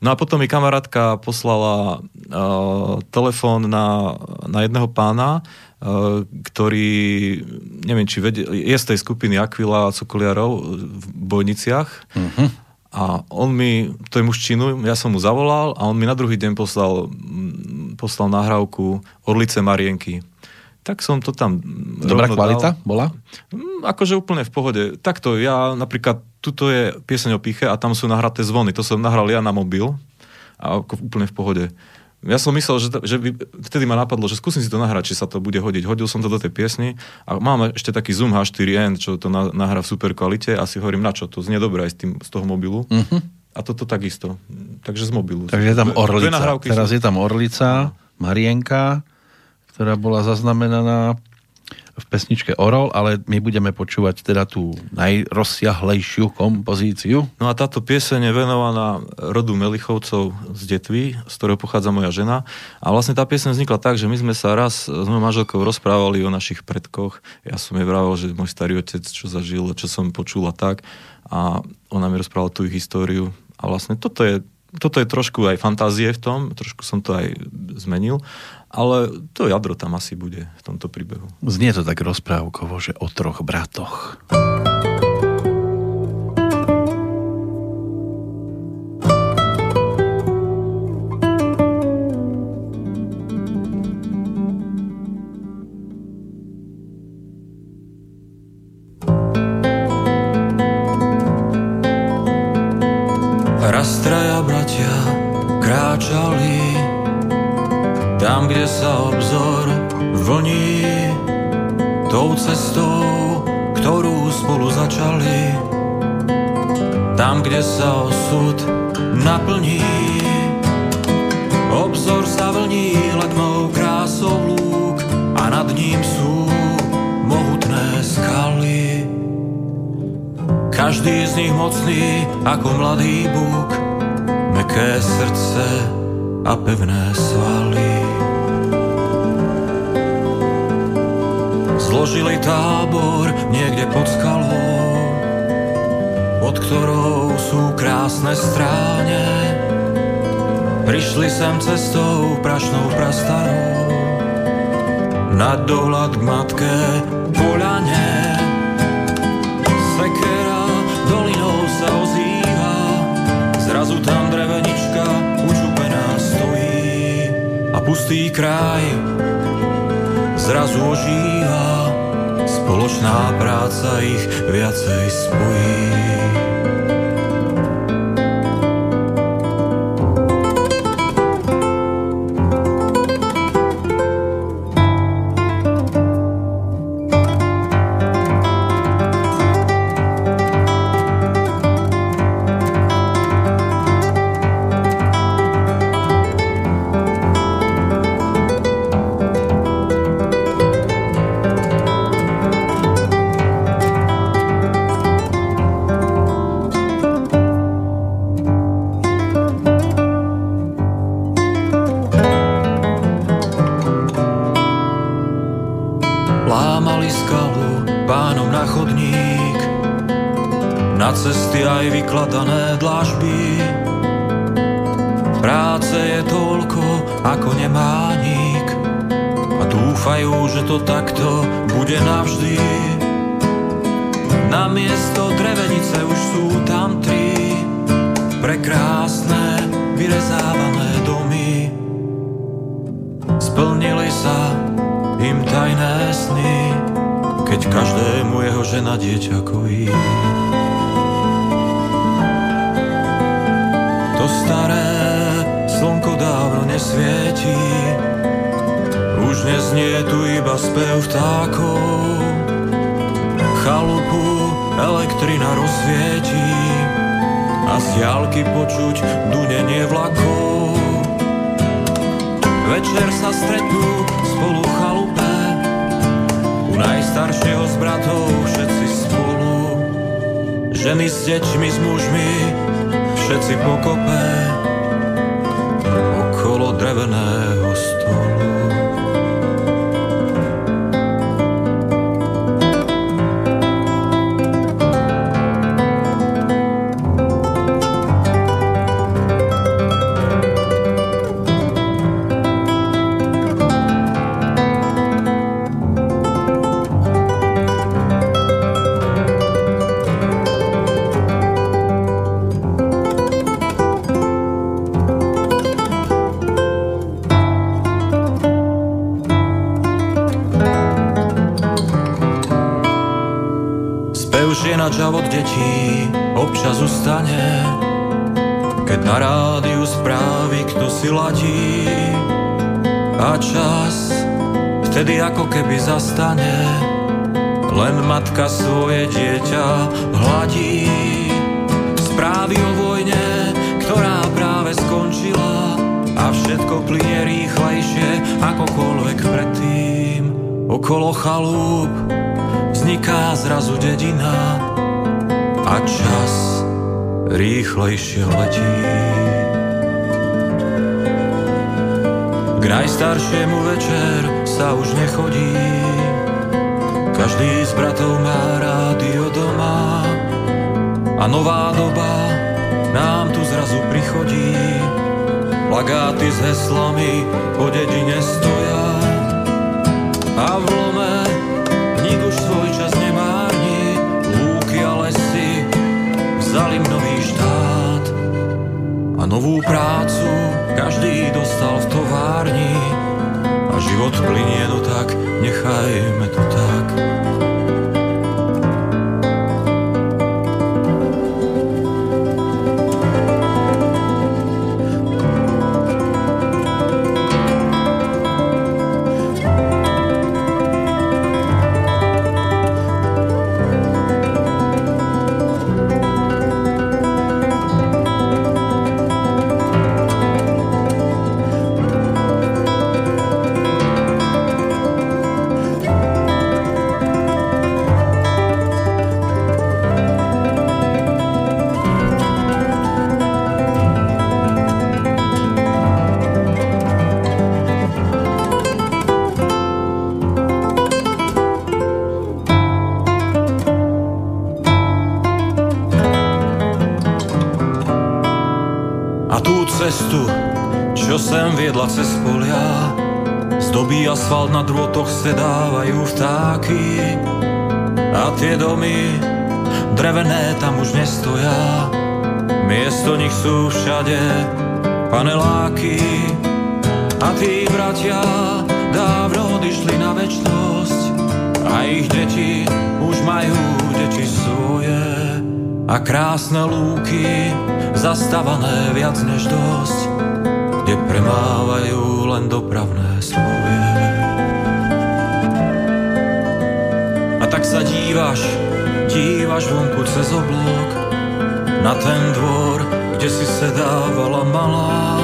No a potom mi kamarátka poslala uh, telefón na, na jedného pána, uh, ktorý, neviem, či vedie, je z tej skupiny Aquila a Cukoliarov v Bojniciach. Uh-huh. A on mi, to je muž činu, ja som mu zavolal a on mi na druhý deň poslal, poslal nahrávku Orlice Marienky. Tak som to tam... Dobrá kvalita dal. bola? Mm, akože úplne v pohode. Takto, ja napríklad, tuto je pieseň o piche a tam sú nahraté zvony. To som nahral ja na mobil a ako úplne v pohode. Ja som myslel, že, že by, vtedy ma napadlo, že skúsim si to nahrať, či sa to bude hodiť. Hodil som to do tej piesny a máme ešte taký Zoom H4n, čo to na, nahrá v super kvalite a si hovorím, na čo, to znie dobré aj z, tým, z toho mobilu. Uh-huh. A toto takisto. Takže z mobilu. Takže je tam Orlica. Teraz sú... je tam Orlica, Marienka, ktorá bola zaznamenaná v pesničke Orol, ale my budeme počúvať teda tú najrozsiahlejšiu kompozíciu. No a táto pieseň je venovaná rodu Melichovcov z Detvy, z ktorého pochádza moja žena. A vlastne tá pieseň vznikla tak, že my sme sa raz s mojou manželkou rozprávali o našich predkoch. Ja som jej vravel, že môj starý otec, čo zažil, čo som počul a tak. A ona mi rozprávala tú ich históriu. A vlastne toto je toto je trošku aj fantázie v tom, trošku som to aj zmenil, ale to jadro tam asi bude v tomto príbehu. Znie to tak rozprávkovo, že o troch bratoch. Raz traja bratia kráčali tam, kde sa obzor vlní tou cestou, ktorú spolu začali. Tam, kde sa osud naplní, obzor sa vlní letmou krásou lúk a nad ním sú mohutné skaly. Každý z nich mocný ako mladý búk, meké srdce a pevné svaly. Zložili tábor niekde pod skalou, pod ktorou sú krásne stráne. Prišli sem cestou prašnou prastarou, na dohľad k matke poľane. Sekera dolinou sa ozýva, zrazu tam drevenička učupená stojí a pustý kraj zrazu ožíva. Spoločná práca ich viacej spojí. Žena od detí občas ustane, keď na rádiu správy kto si ladí a čas vtedy ako keby zastane, len matka svoje dieťa hladí. Správy o vojne, ktorá práve skončila a všetko plinie rýchlejšie akokoľvek predtým. Okolo chalúb vzniká zrazu dedina a čas rýchlejšie letí. K najstaršiemu večer sa už nechodí, každý z bratov má rádio doma a nová doba nám tu zrazu prichodí. Plagáty s heslami po dedine stoja a v vzali nový štát a novú prácu každý dostal v továrni a život plinie, no tak nechajme to tak. Viedla cez polia. Zdobí asfalt na drôtoch sedávajú vtáky. A tie domy drevené tam už nestoja. Miesto nich sú všade paneláky. A tí bratia dávno odišli na väčnosť. A ich deti už majú deti svoje. A krásne lúky zastavané viac než dosť kde premávajú len dopravné spoje. A tak sa dívaš, dívaš vonku cez oblok na ten dvor, kde si sedávala malá.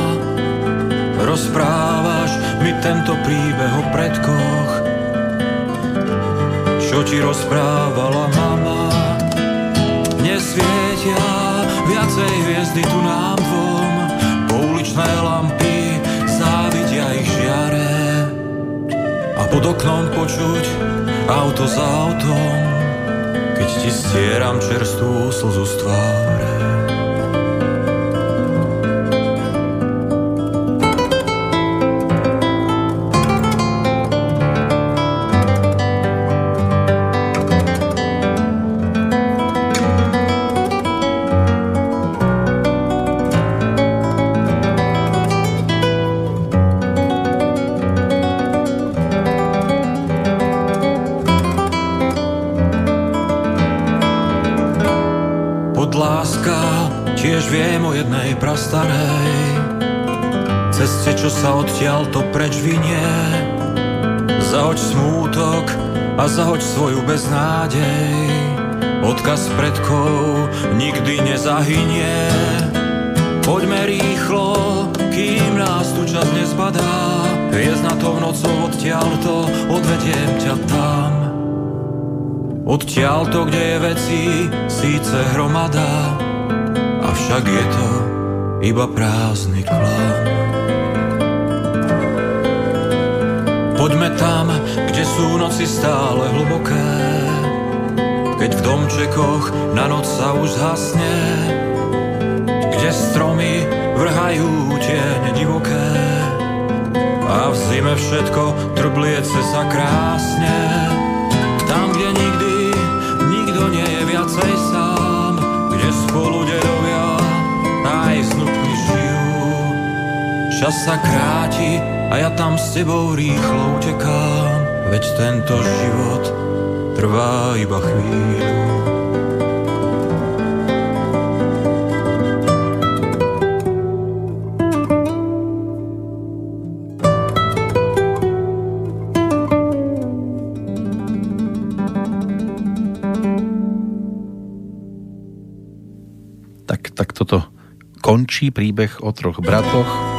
Rozprávaš mi tento príbeh o predkoch, čo ti rozprávala mama. Nesvietia viacej hviezdy tu nám dvom, pouličné lampy závidia ich žiare a pod oknom počuť auto za autom, keď ti stieram čerstvú slzu z tváre. Sa odtiaľ to preč vynie Zahoď smútok a zahoď svoju beznádej. Odkaz predkov nikdy nezahynie. Poďme rýchlo, kým nás tu čas nezbadá. Viesť na to nocou odtiaľ to odvediem ťa tam. Odtiaľ to, kde je veci, síce hromada Avšak je to iba prázdny klam. Poďme tam, kde sú noci stále hlboké, keď v domčekoch na noc sa už zhasne, kde stromy vrhajú tiene divoké a v zime všetko trbliece sa krásne. Tam, kde nikdy nikto nie je viacej sám, kde spolu dedovia aj snupky žijú. Čas sa kráti a ja tam s tebou rýchlo utekám, veď tento život trvá iba chvíľu. Tak, tak toto končí príbeh o troch bratoch.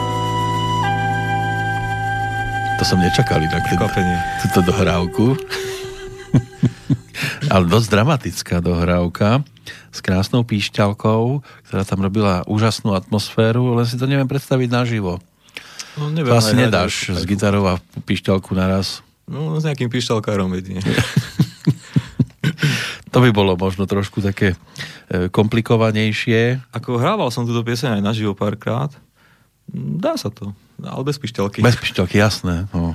To som nečakal inak, túto dohrávku. Ale dosť dramatická dohrávka s krásnou píšťalkou, ktorá tam robila úžasnú atmosféru, len si to neviem predstaviť naživo. No, neviem, to asi nedáš z gitarou a píšťalku naraz. No, s nejakým píšťalkárom jedine. to by bolo možno trošku také e, komplikovanejšie. Ako hrával som túto pieseň aj naživo párkrát, dá sa to, ale bez pišťalky. Bez pišťalky, jasné. No.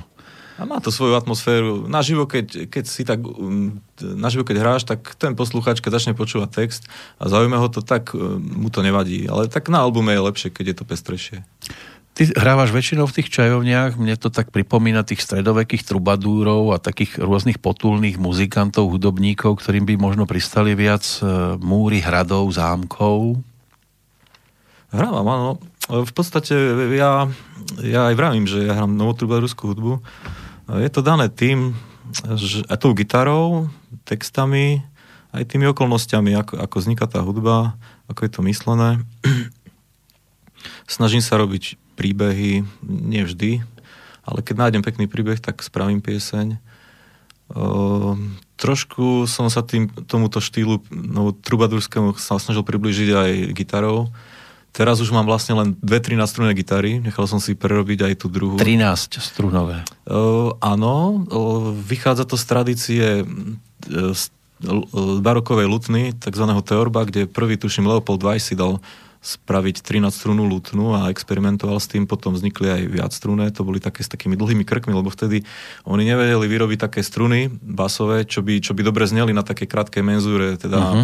A má to svoju atmosféru. Naživo, keď, keď si tak, um, naživo, keď hráš, tak ten posluchač, keď začne počúvať text a zaujíma ho to, tak um, mu to nevadí. Ale tak na albume je lepšie, keď je to pestrejšie. Ty hrávaš väčšinou v tých čajovniach, mne to tak pripomína tých stredovekých trubadúrov a takých rôznych potulných muzikantov, hudobníkov, ktorým by možno pristali viac e, múry, hradov, zámkov. Hrávam, áno. V podstate ja, ja aj vravím, že ja hrám novotrubaduskú hudbu. Je to dané tým, že aj tou gitarou, textami, aj tými okolnostiami, ako, ako vzniká tá hudba, ako je to myslené. Snažím sa robiť príbehy, nevždy, ale keď nájdem pekný príbeh, tak spravím pieseň. Uh, trošku som sa tým, tomuto štýlu no, trubadurskému sa snažil približiť aj gitarou. Teraz už mám vlastne len dve 13 strunné gitary, nechal som si prerobiť aj tú druhú. 13 strunové. Uh, áno, uh, vychádza to z tradície uh, barokovej lutny, takzvaného Teorba, kde prvý, tuším, Leopold Weiss si dal spraviť 13 strunu lutnú a experimentoval s tým, potom vznikli aj viac struné, to boli také s takými dlhými krkmi, lebo vtedy oni nevedeli vyrobiť také struny basové, čo by, čo by dobre zneli na takej krátkej menzúre, teda uh-huh.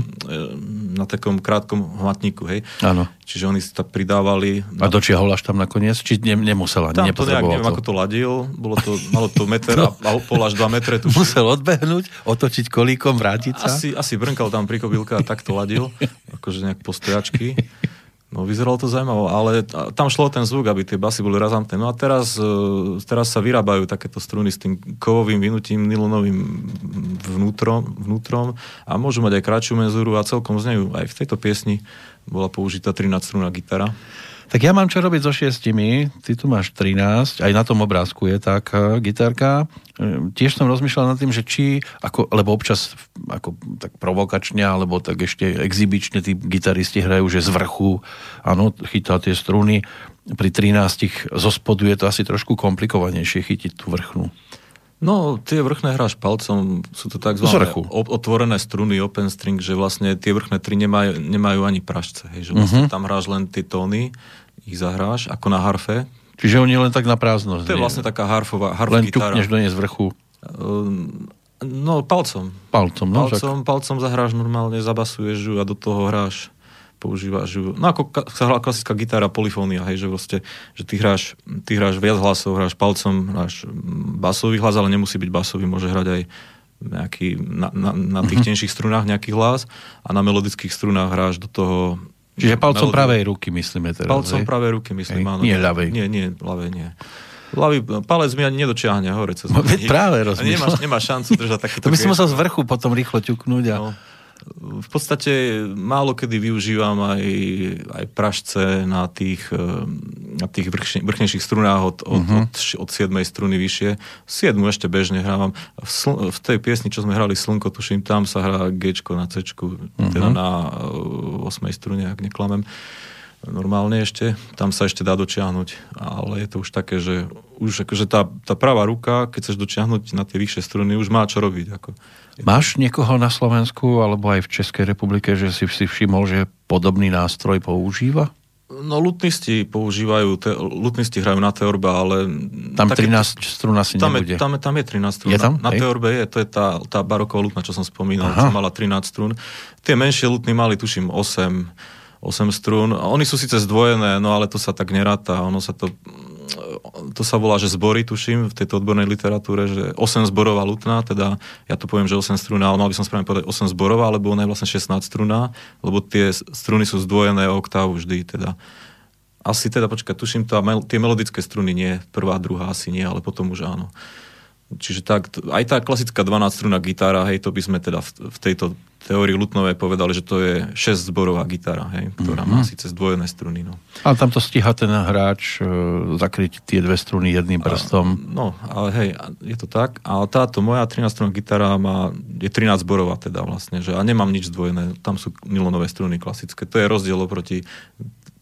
na takom krátkom hmatníku, hej. Áno. Čiže oni si to pridávali. A dočiahol až tam nakoniec? Či ne, nemusel ani, tam to nejak, neviem, to. ako to ladil, bolo to, malo to meter a, a pol až dva metre. Tuším. Musel odbehnúť, otočiť kolíkom, vrátiť sa? Asi, asi brnkal tam pri a tak to ladil, akože nejak postojačky. No vyzeralo to zaujímavé, ale tam šlo ten zvuk, aby tie basy boli razantné. No a teraz, e, teraz sa vyrábajú takéto struny s tým kovovým vynutím, nylonovým vnútrom, vnútrom a môžu mať aj kratšiu menzúru a celkom znejú. Aj v tejto piesni bola použitá 13 strúna gitara. Tak ja mám čo robiť so šiestimi, ty tu máš 13, aj na tom obrázku je tak uh, gitarka. Uh, tiež som rozmýšľal nad tým, že či, ako, lebo občas ako, tak provokačne, alebo tak ešte exibične tí gitaristi hrajú, že z vrchu, áno, chytá tie struny. Pri 13 zo spodu je to asi trošku komplikovanejšie chytiť tú vrchnú. No, tie vrchné hráš palcom, sú to tzv. otvorené struny, open string, že vlastne tie vrchné tri nemajú, nemajú ani pražce, hej, že vlastne uh-huh. tam hráš len tie tóny, ich zahráš, ako na harfe. Čiže oni len tak na prázdno. To je vlastne taká harfová harf Len ťukneš do nej z vrchu. Um, no, palcom. Palcom, no. Palcom, palcom zahráš normálne, zabasuješ ju a do toho hráš používaš ju. No ako sa hrá klasická gitara, polifónia, hej, že vlastne, že ty hráš, ty hráš viac hlasov, hráš palcom, hráš basový hlas, ale nemusí byť basový, môže hrať aj nejaký, na, na, na tých mm-hmm. tenších strunách nejaký hlas a na melodických strunách hráš do toho Čiže palcom melódiu. pravej ruky myslíme teraz. Palcom hej? pravej ruky myslím, hej, áno. Nie ľavej. Nie, nie, ľavej nie. Ľavý palec mi ani nedočiahne hore cez no, práve rozmýšľam. Nemáš, nemáš šancu držať takéto To by som musel z vrchu potom rýchlo ťuknúť a... No v podstate málo kedy využívam aj, aj pražce na tých, eh, na tých vrchne, vrchnejších strunách od, od, uh-huh. od, od 7 struny vyššie. 7 ešte bežne hrávam. V, sl- v tej piesni, čo sme hrali Slnko, tuším, tam sa hrá G na C, uh-huh. teda na 8 eh, strune, ak neklamem. Normálne ešte, tam sa ešte dá dočiahnuť, ale je to už také, že už akože tá, tá pravá ruka, keď chceš dočiahnuť na tie vyššie struny, už má čo robiť. Ako. Máš niekoho na Slovensku alebo aj v Českej republike, že si si všimol, že podobný nástroj používa? No lutnisti používajú, te, lutnisti hrajú na teorbe, ale... Tam také, 13 strun asi tam nebude. Je, tam, tam je 13 strun. Je tam? Na, na teorbe je, to je tá, tá baroková lutna, čo som spomínal, Aha. čo mala 13 strun. Tie menšie lutny mali, tuším, 8, 8 strún. Oni sú síce zdvojené, no ale to sa tak neráta. Ono sa to to sa volá, že zbory, tuším, v tejto odbornej literatúre, že 8 zborová lutná, teda ja to poviem, že 8 struná, ale mal by som správne povedať 8 zborová, lebo ona je vlastne 16 struná, lebo tie struny sú zdvojené o oktávu vždy, teda. Asi teda, počkaj, tuším to, mel, tie melodické struny nie, prvá, druhá asi nie, ale potom už áno. Čiže tak, aj tá klasická 12 struna gitara, hej, to by sme teda v, v tejto teórii Lutnovej povedali, že to je 6 zborová gitara, hej, ktorá mm-hmm. má síce zdvojené struny. No. Ale tam to stíha ten hráč e, zakryť tie dve struny jedným prstom. A, no, ale hej, je to tak. Ale táto moja 13 struna gitara má, je 13 zborová teda vlastne, že a nemám nič zdvojené. Tam sú nylonové struny klasické. To je rozdiel oproti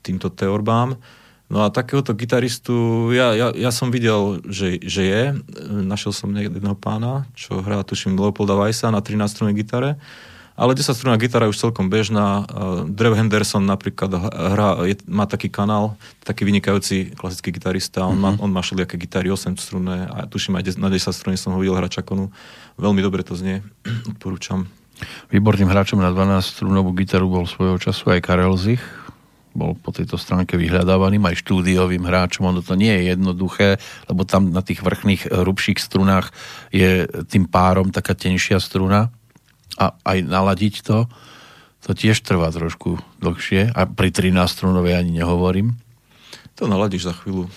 týmto teorbám. No a takéhoto gitaristu, ja, ja, ja som videl, že, že je. Našiel som jedného pána, čo hrá, tuším, Leopolda Weissa na 13 strunnej gitare. Ale 10 strunná gitara je už celkom bežná. Drew Henderson napríklad hrá, je, má taký kanál, taký vynikajúci klasický gitarista. On, mm-hmm. má, on má všelijaké gitary 8 strunné a tuším aj na 10 struny som ho videl hrať čakonu. Veľmi dobre to znie. Odporúčam. Výborným hráčom na 12 strunovú gitaru bol svojho času aj Karel Zich bol po tejto stránke vyhľadávaným aj štúdiovým hráčom. Ono to nie je jednoduché, lebo tam na tých vrchných hrubších strunách je tým párom taká tenšia struna a aj naladiť to, to tiež trvá trošku dlhšie a pri 13 strunovej ani nehovorím. To naladíš za chvíľu.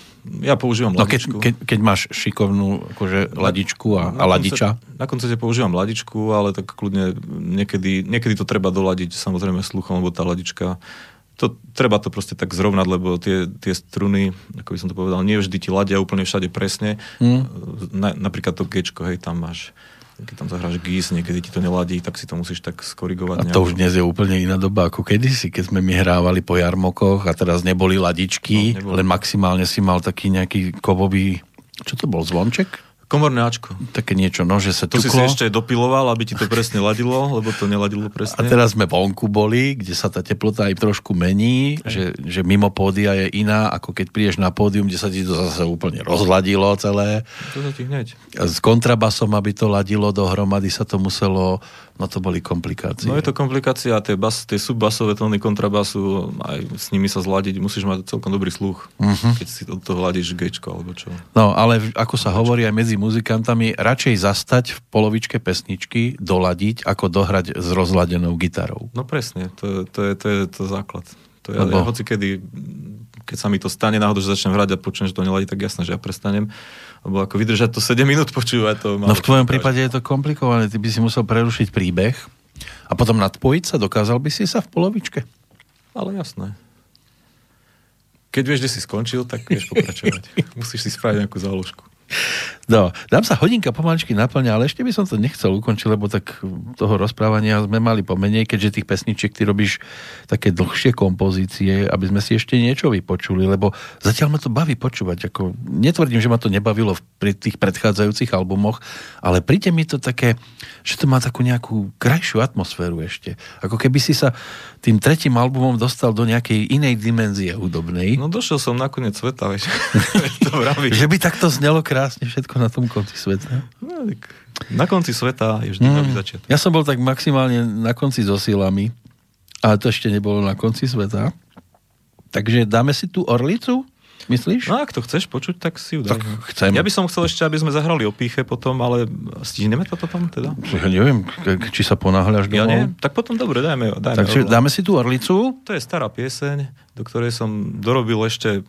Ja používam no, ladičku. Keď, keď, keď máš šikovnú akože, ladičku a, a ladiča? Na koncerte používam ladičku, ale tak kľudne niekedy, niekedy to treba doladiť samozrejme sluchom, lebo tá ladička to, treba to proste tak zrovnať, lebo tie, tie struny, ako by som to povedal, nie vždy ti ladia úplne všade presne. Mm. Na, napríklad to gečko, hej, tam máš keď tam zahráš gís, niekedy ti to neladí, tak si to musíš tak skorigovať. A to už dnes je úplne iná doba ako kedysi, keď sme my hrávali po jarmokoch a teraz neboli ladičky, no, neboli. len maximálne si mal taký nejaký kovový, čo to bol, zvonček? Komorné Ačko. Také niečo, no, že sa To si si ťuklo. ešte dopiloval, aby ti to presne ladilo, lebo to neladilo A presne. teraz sme vonku boli, kde sa tá teplota aj trošku mení, že, že mimo pódia je iná, ako keď prídeš na pódium, kde sa ti to zase úplne rozladilo celé. To sa ti hneď. A s kontrabasom, aby to ladilo dohromady, sa to muselo, no to boli komplikácie. No je to komplikácia, tie, bas, tie subbasové tóny kontrabasu, aj s nimi sa zladiť, musíš mať celkom dobrý sluch, uh-huh. keď si od toho hladíš gečko alebo čo. No, ale ako sa hovorí aj medzi muzikantami, radšej zastať v polovičke pesničky, doladiť, ako dohrať s rozladenou gitarou. No presne, to, to, je, to je to základ. To je, Lebo- ja, hoci kedy, keď sa mi to stane náhodou, že začnem hrať a počujem, že to neladí, tak jasné, že ja prestanem. Lebo ako vydržať to 7 minút počúvať, to No v tvojom prípade je to komplikované, ty by si musel prerušiť príbeh a potom nadpojiť sa, dokázal by si sa v polovičke? Ale jasné. Keď vieš, kde si skončil, tak vieš pokračovať. Musíš si spraviť nejakú záložku. No, dám sa hodinka pomaličky naplňa, ale ešte by som to nechcel ukončiť, lebo tak toho rozprávania sme mali pomenej, keďže tých pesničiek ty robíš také dlhšie kompozície, aby sme si ešte niečo vypočuli, lebo zatiaľ ma to baví počúvať. Ako, netvrdím, že ma to nebavilo pri tých predchádzajúcich albumoch, ale príde mi to také, že to má takú nejakú krajšiu atmosféru ešte. Ako keby si sa tým tretím albumom dostal do nejakej inej dimenzie hudobnej. No došiel som na koniec sveta, vieš. to. Že by takto znelo krásne všetko na tom konci sveta. No, tak na konci sveta je vždy Mm. nový začiatok. Ja som bol tak maximálne na konci so silami, ale to ešte nebolo na konci sveta. Takže dáme si tú orlicu, myslíš? No ak to chceš počuť, tak si ju Tak daj. chcem. Ja by som chcel ešte, aby sme zahrali o píche potom, ale stihneme to potom teda? Ja neviem, či sa ponáhľaš Ja domov. nie? Tak potom dobre, dajme, dajme Takže Orla. dáme si tú orlicu. To je stará pieseň, do ktorej som dorobil ešte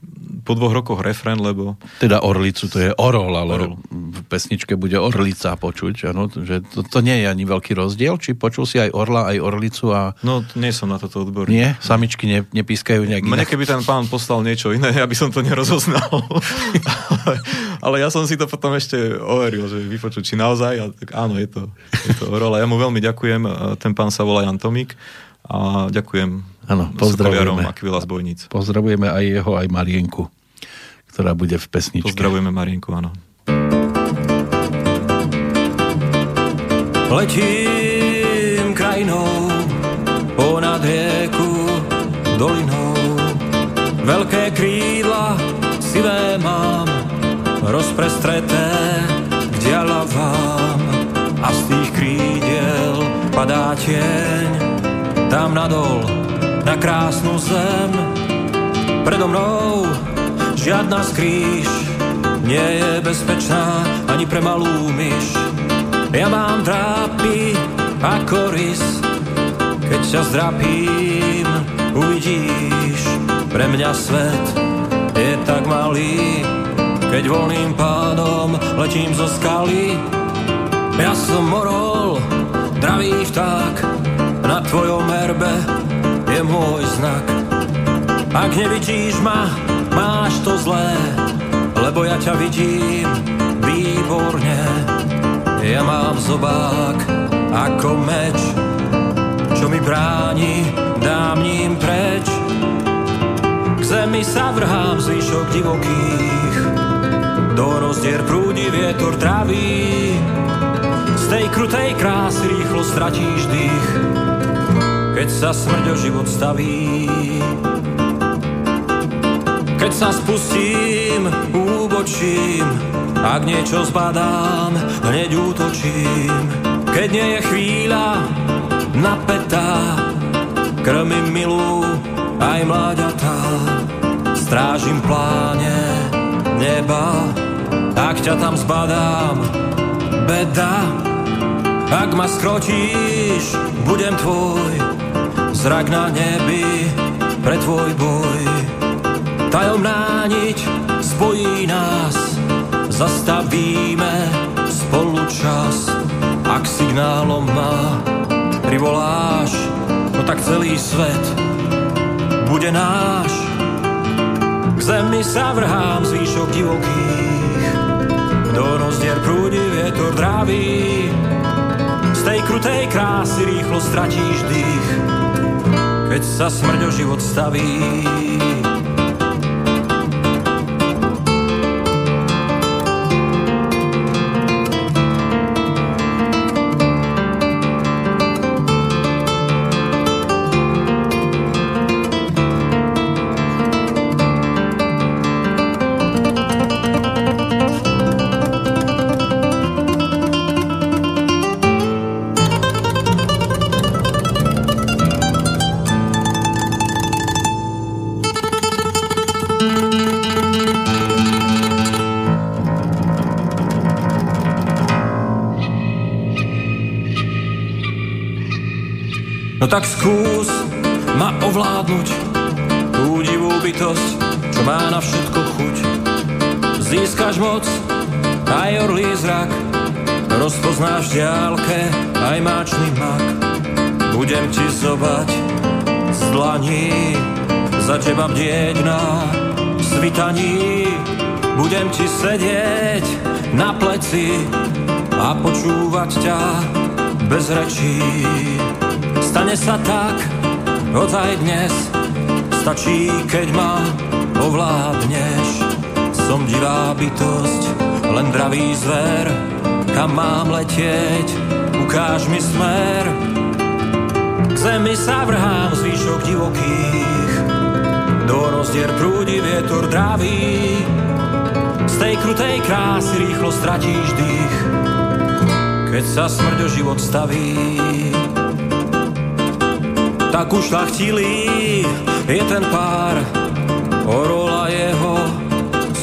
po dvoch rokoch refrén, lebo Teda orlicu, to je orol, ale Orol. v pesničke bude orlica počuť. Ano, že to, to nie je ani veľký rozdiel. Či počul si aj orla, aj orlicu a no nie som na toto odborný. nie, samičky ne, nepískajú nejak Mne inak. keby ten pán poslal niečo iné, aby som to nerozoznal. ale, ale ja som si to potom ešte overil, že vypočuť, či naozaj, a tak áno, je to, je to orol. A ja mu veľmi ďakujem, ten pán sa volá Jan Tomík a ďakujem Áno, pozdravujeme. Akvila z Bojnic. Pozdravujeme aj jeho, aj Marienku, ktorá bude v pesničke. Pozdravujeme Marienku, áno. Letím krajinou ponad rieku dolinou. Veľké krídla sivé mám, rozprestreté k dialavám. A z tých krídiel padá tieň, tam nadol na krásnu zem. Predo mnou žiadna skrýš nie je bezpečná ani pre malú myš. Ja mám drápy ako rys, keď ťa zdrapím, uvidíš. Pre mňa svet je tak malý, keď voľným pádom letím zo skaly. Ja som morol, dravý vták, na tvojom herbe je môj znak. Ak nevidíš ma, máš to zlé, lebo ja ťa vidím výborne. Ja mám zobák ako meč, čo mi bráni, dám ním preč. K zemi sa vrhám zvyšok divokých, do rozdier prúdi vietor traví. Z tej krutej krásy rýchlo stratíš dých, keď sa smrť o život staví. Keď sa spustím, úbočím, ak niečo zbadám, hneď útočím. Keď nie je chvíľa napätá, krmím milú aj mláďatá. Strážim pláne neba, ak ťa tam zbadám, beda. Ak ma skrotíš, budem tvoj, zrak na nebi pre tvoj boj. Tajomná niť spojí nás, zastavíme spolu čas. Ak signálom ma privoláš, no tak celý svet bude náš. K zemi sa vrhám z výšok divokých, do rozdier prúdi vietor dráví. Z tej krutej krásy rýchlo stratíš dých, keď sa smrť o život staví. Tak skús ma ovládnuť, tú divú bytosť, čo má na všetko chuť. Získaš moc, aj orlý zrak, rozpoznáš v aj máčný mak. Budem ti zobať z dlaní, za teba bdieť na svitaní. Budem ti sedieť na pleci a počúvať ťa bez rečí. Stane sa tak, ozaj dnes, stačí, keď ma ovládneš. Som divá bytosť, len dravý zver, kam mám letieť, ukáž mi smer. K zemi sa vrhám z výšok divokých, do rozdier prúdi vietor dravý. Z tej krutej krásy rýchlo stratíš dých, keď sa smrť o život staví tak ušlachtilý je ten pár, orola jeho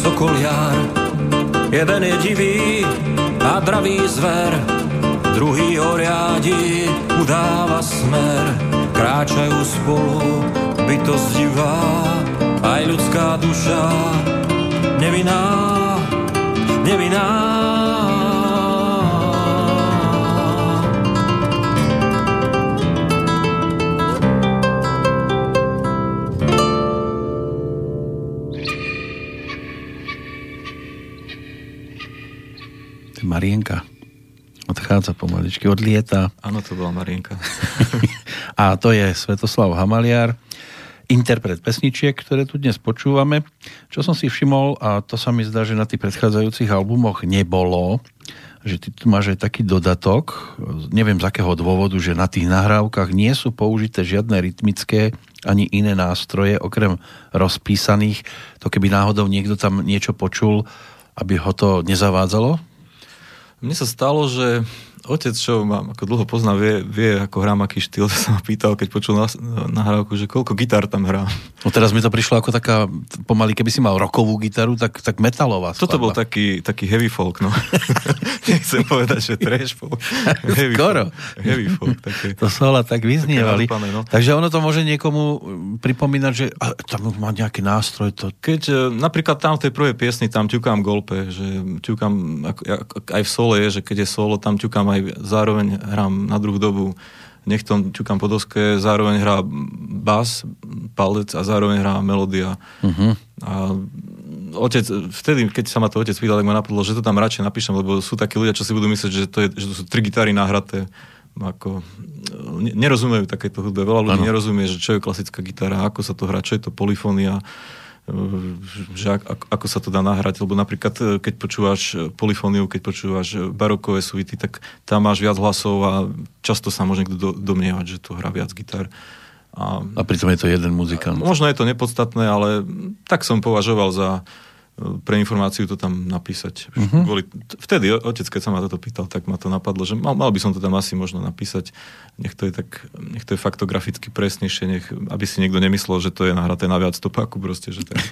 sokoliar. Jeden je divý a dravý zver, druhý ho riadi, udáva smer. Kráčajú spolu, bytosť divá, aj ľudská duša, nevinná, nevinná. Marienka odchádza pomaličky, odlieta. Áno, to bola Marienka. a to je Svetoslav Hamaliar, interpret pesničiek, ktoré tu dnes počúvame. Čo som si všimol, a to sa mi zdá, že na tých predchádzajúcich albumoch nebolo, že ty tu máš aj taký dodatok, neviem z akého dôvodu, že na tých nahrávkach nie sú použité žiadne rytmické ani iné nástroje, okrem rozpísaných. To keby náhodou niekto tam niečo počul, aby ho to nezavádzalo? Mne sa stalo, že otec, čo mám ako dlho pozná, vie, vie ako hrám aký štýl, to sa ma pýtal, keď počul na, nahrávku, že koľko gitár tam hrá. No teraz mi to prišlo ako taká, pomaly, keby si mal rokovú gitaru, tak, tak metalová skladba. Toto bol taký, taký heavy folk, no. Nechcem povedať, že trash folk. Heavy Skoro. Folk, heavy folk. Také, to ale tak vyznievali. Také no. Takže ono to môže niekomu pripomínať, že a, tam má nejaký nástroj. To... Keď e, napríklad tam v tej prvej piesni tam ťukám golpe, že ťukám, aj v sole je, že keď je solo, tam ťukám aj zároveň hrám na druhú dobu nechtom ťukám po doske, zároveň hrá bas, palec a zároveň hrá melódia. Uh-huh. A otec, vtedy, keď sa ma to otec pýtal, tak ma napadlo, že to tam radšej napíšem, lebo sú takí ľudia, čo si budú myslieť, že to, je, že to sú tri gitary nahraté. Ako, nerozumejú takéto hudbe. Veľa ľudí ano. nerozumie, že čo je klasická gitara, ako sa to hrá, čo je to polifónia že ako, ako sa to dá nahrať, lebo napríklad e, keď počúvaš e, polifóniu, keď počúvaš e, barokové suity, tak tam máš viac hlasov a často sa môže niekto do, domnievať, že to hrá viac gitar. A, a pritom je to jeden muzikant. Možno je to nepodstatné, ale tak som považoval za pre informáciu to tam napísať. Uh-huh. Kvôli, vtedy otec, keď sa ma toto pýtal, tak ma to napadlo, že mal, mal by som to tam asi možno napísať. Nech to je tak, nech to je faktograficky presnejšie, nech, aby si niekto nemyslel, že to je nahraté na viac stopáku proste, že to je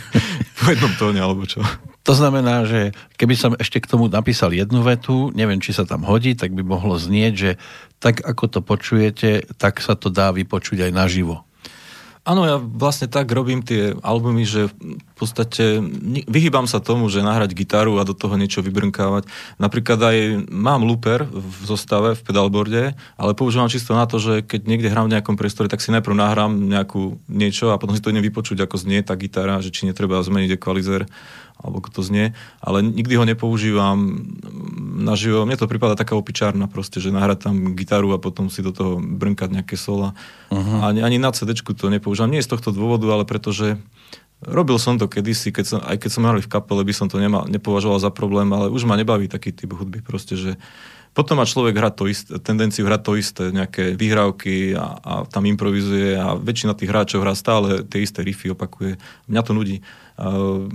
po jednom tóne alebo čo. To znamená, že keby som ešte k tomu napísal jednu vetu, neviem, či sa tam hodí, tak by mohlo znieť, že tak ako to počujete, tak sa to dá vypočuť aj naživo. Áno, ja vlastne tak robím tie albumy, že v podstate vyhýbam sa tomu, že nahrať gitaru a do toho niečo vybrnkávať. Napríklad aj mám looper v zostave, v pedalboarde, ale používam čisto na to, že keď niekde hrám v nejakom priestore, tak si najprv nahrám nejakú niečo a potom si to idem vypočuť, ako znie tá gitara, že či netreba zmeniť ekvalizer alebo ako to znie, ale nikdy ho nepoužívam naživo. Mne to prípada taká opičárna proste, že nahrať tam gitaru a potom si do toho brnkať nejaké sola. Uh-huh. Ani, ani na CD to nepoužívam. Nie z tohto dôvodu, ale pretože robil som to kedysi, keď som, aj keď som hrali v kapele, by som to nemal, nepovažoval za problém, ale už ma nebaví taký typ hudby proste, že potom má človek hrať to isté, tendenciu hrať to isté, nejaké vyhrávky a, a tam improvizuje a väčšina tých hráčov hrá stále tie isté riffy, opakuje. Mňa to nudí. Uh,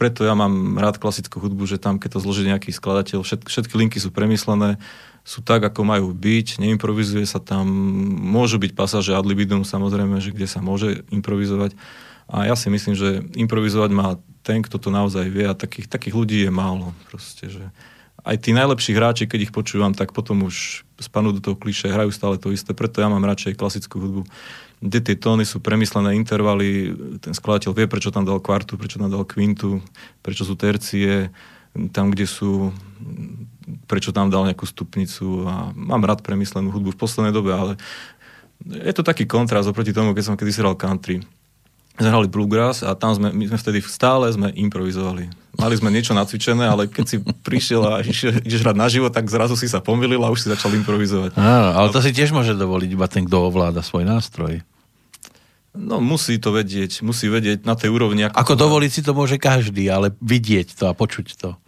preto ja mám rád klasickú hudbu, že tam, keď to zloží nejaký skladateľ, všet, všetky linky sú premyslené, sú tak, ako majú byť, neimprovizuje sa tam, môžu byť pasáže ad libidum, samozrejme, že kde sa môže improvizovať. A ja si myslím, že improvizovať má ten, kto to naozaj vie a takých, takých ľudí je málo. Proste, že aj tí najlepší hráči, keď ich počúvam, tak potom už spanú do toho kliše, hrajú stále to isté, preto ja mám radšej klasickú hudbu kde tie tóny sú premyslené intervaly, ten skladateľ vie, prečo tam dal kvartu, prečo tam dal kvintu, prečo sú tercie, tam, kde sú, prečo tam dal nejakú stupnicu a mám rád premyslenú hudbu v poslednej dobe, ale je to taký kontrast oproti tomu, keď som kedy hral country. Zahrali bluegrass a tam sme, my sme vtedy stále sme improvizovali. Mali sme niečo nacvičené, ale keď si prišiel a ideš hrať naživo, tak zrazu si sa pomýlil a už si začal improvizovať. Áno, ale to si tiež môže dovoliť iba ten, kto ovláda svoj nástroj. No musí to vedieť, musí vedieť na tej úrovni. Ako, ako dovoliť si to môže každý, ale vidieť to a počuť to.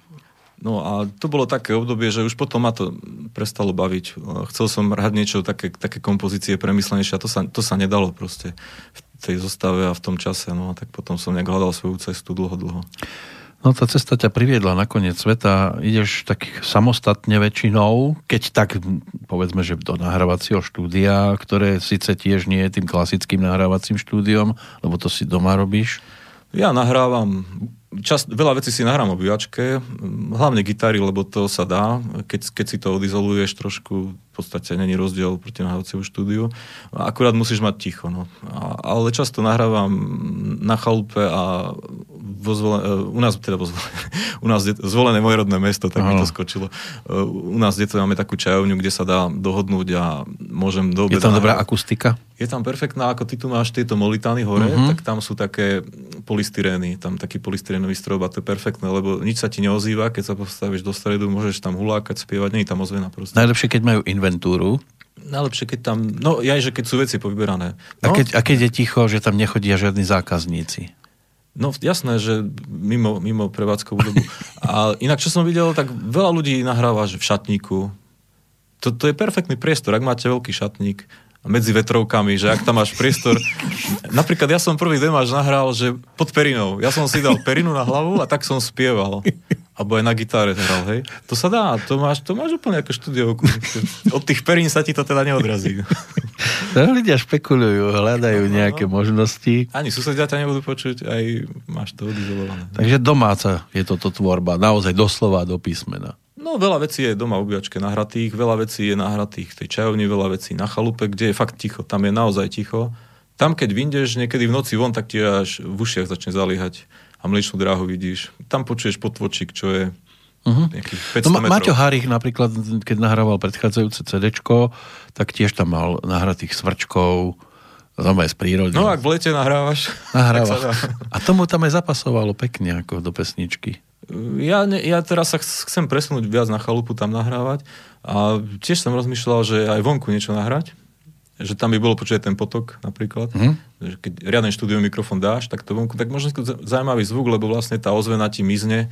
No a to bolo také obdobie, že už potom ma to prestalo baviť. Chcel som hrať niečo také, také kompozície premyslenejšie a to sa, to sa nedalo proste tej zostave a v tom čase. No a tak potom som nejak hľadal svoju cestu dlho, dlho. No tá cesta ťa priviedla na koniec sveta. Ideš tak samostatne väčšinou, keď tak povedzme, že do nahrávacieho štúdia, ktoré síce tiež nie je tým klasickým nahrávacím štúdiom, lebo to si doma robíš. Ja nahrávam čas, veľa vecí si nahrám o bývačke, hlavne gitary, lebo to sa dá, keď, keď si to odizoluješ trošku, v podstate není rozdiel proti nahrávaciemu štúdiu. Akurát musíš mať ticho. No. A, ale často nahrávam na chalupe a vo zvole, u nás teda vo zvole, u nás zvolené moje rodné mesto, tak mi to skočilo. U nás dieto máme takú čajovňu, kde sa dá dohodnúť a môžem do Je tam dobrá akustika? Je tam perfektná, ako ty tu máš tieto molitány hore, uh-huh. tak tam sú také polystyrény, tam taký polystyrénový strob a to je perfektné, lebo nič sa ti neozýva, keď sa postavíš do stredu, môžeš tam hulákať, spievať, nie je tam ozvena proste. Najlepšie, keď majú inventúru, Najlepšie, keď tam, no ja, že keď sú veci povyberané. No? A, keď, a keď je ticho, že tam nechodia žiadni zákazníci? No jasné, že mimo, mimo prevádzkovú dobu. A inak, čo som videl, tak veľa ľudí nahráva, v šatníku. To je perfektný priestor, ak máte veľký šatník medzi vetrovkami, že ak tam máš priestor... Napríklad ja som prvý demáž nahral, že pod perinou. Ja som si dal perinu na hlavu a tak som spieval. Alebo aj na gitare hral, hej. To sa dá, to máš, to máš úplne ako štúdiovku. Od tých perín sa ti to teda neodrazí. No, ľudia špekulujú, hľadajú no, nejaké no. možnosti. Ani susedia ťa nebudú počuť, aj máš to odizolované. Takže domáca je toto tvorba, naozaj doslova do písmena. No veľa vecí je doma v ubíjačke nahratých, veľa vecí je nahratých v tej čajovni, veľa vecí na chalupe, kde je fakt ticho, tam je naozaj ticho. Tam, keď vyndeš niekedy v noci von, tak ti až v ušiach začne zaliehať a mliečnú dráhu vidíš. Tam počuješ potvočík, čo je Uh-huh. No, Maťo Harich napríklad, keď nahrával predchádzajúce CD, tak tiež tam mal nahratých svrčkov, aj z prírody. No ak v lete nahrávaš. Nahráva. A tomu tam aj zapasovalo pekne ako do pesničky. Ja, ne, ja teraz sa chcem presunúť viac na chalupu, tam nahrávať. A tiež som rozmýšľal, že aj vonku niečo nahrať. Že tam by bolo počuť ten potok napríklad. Mm. Že keď riadny štúdio mikrofón dáš, tak to vonku, tak možno zaujímavý zvuk, lebo vlastne tá ozvena ti mizne,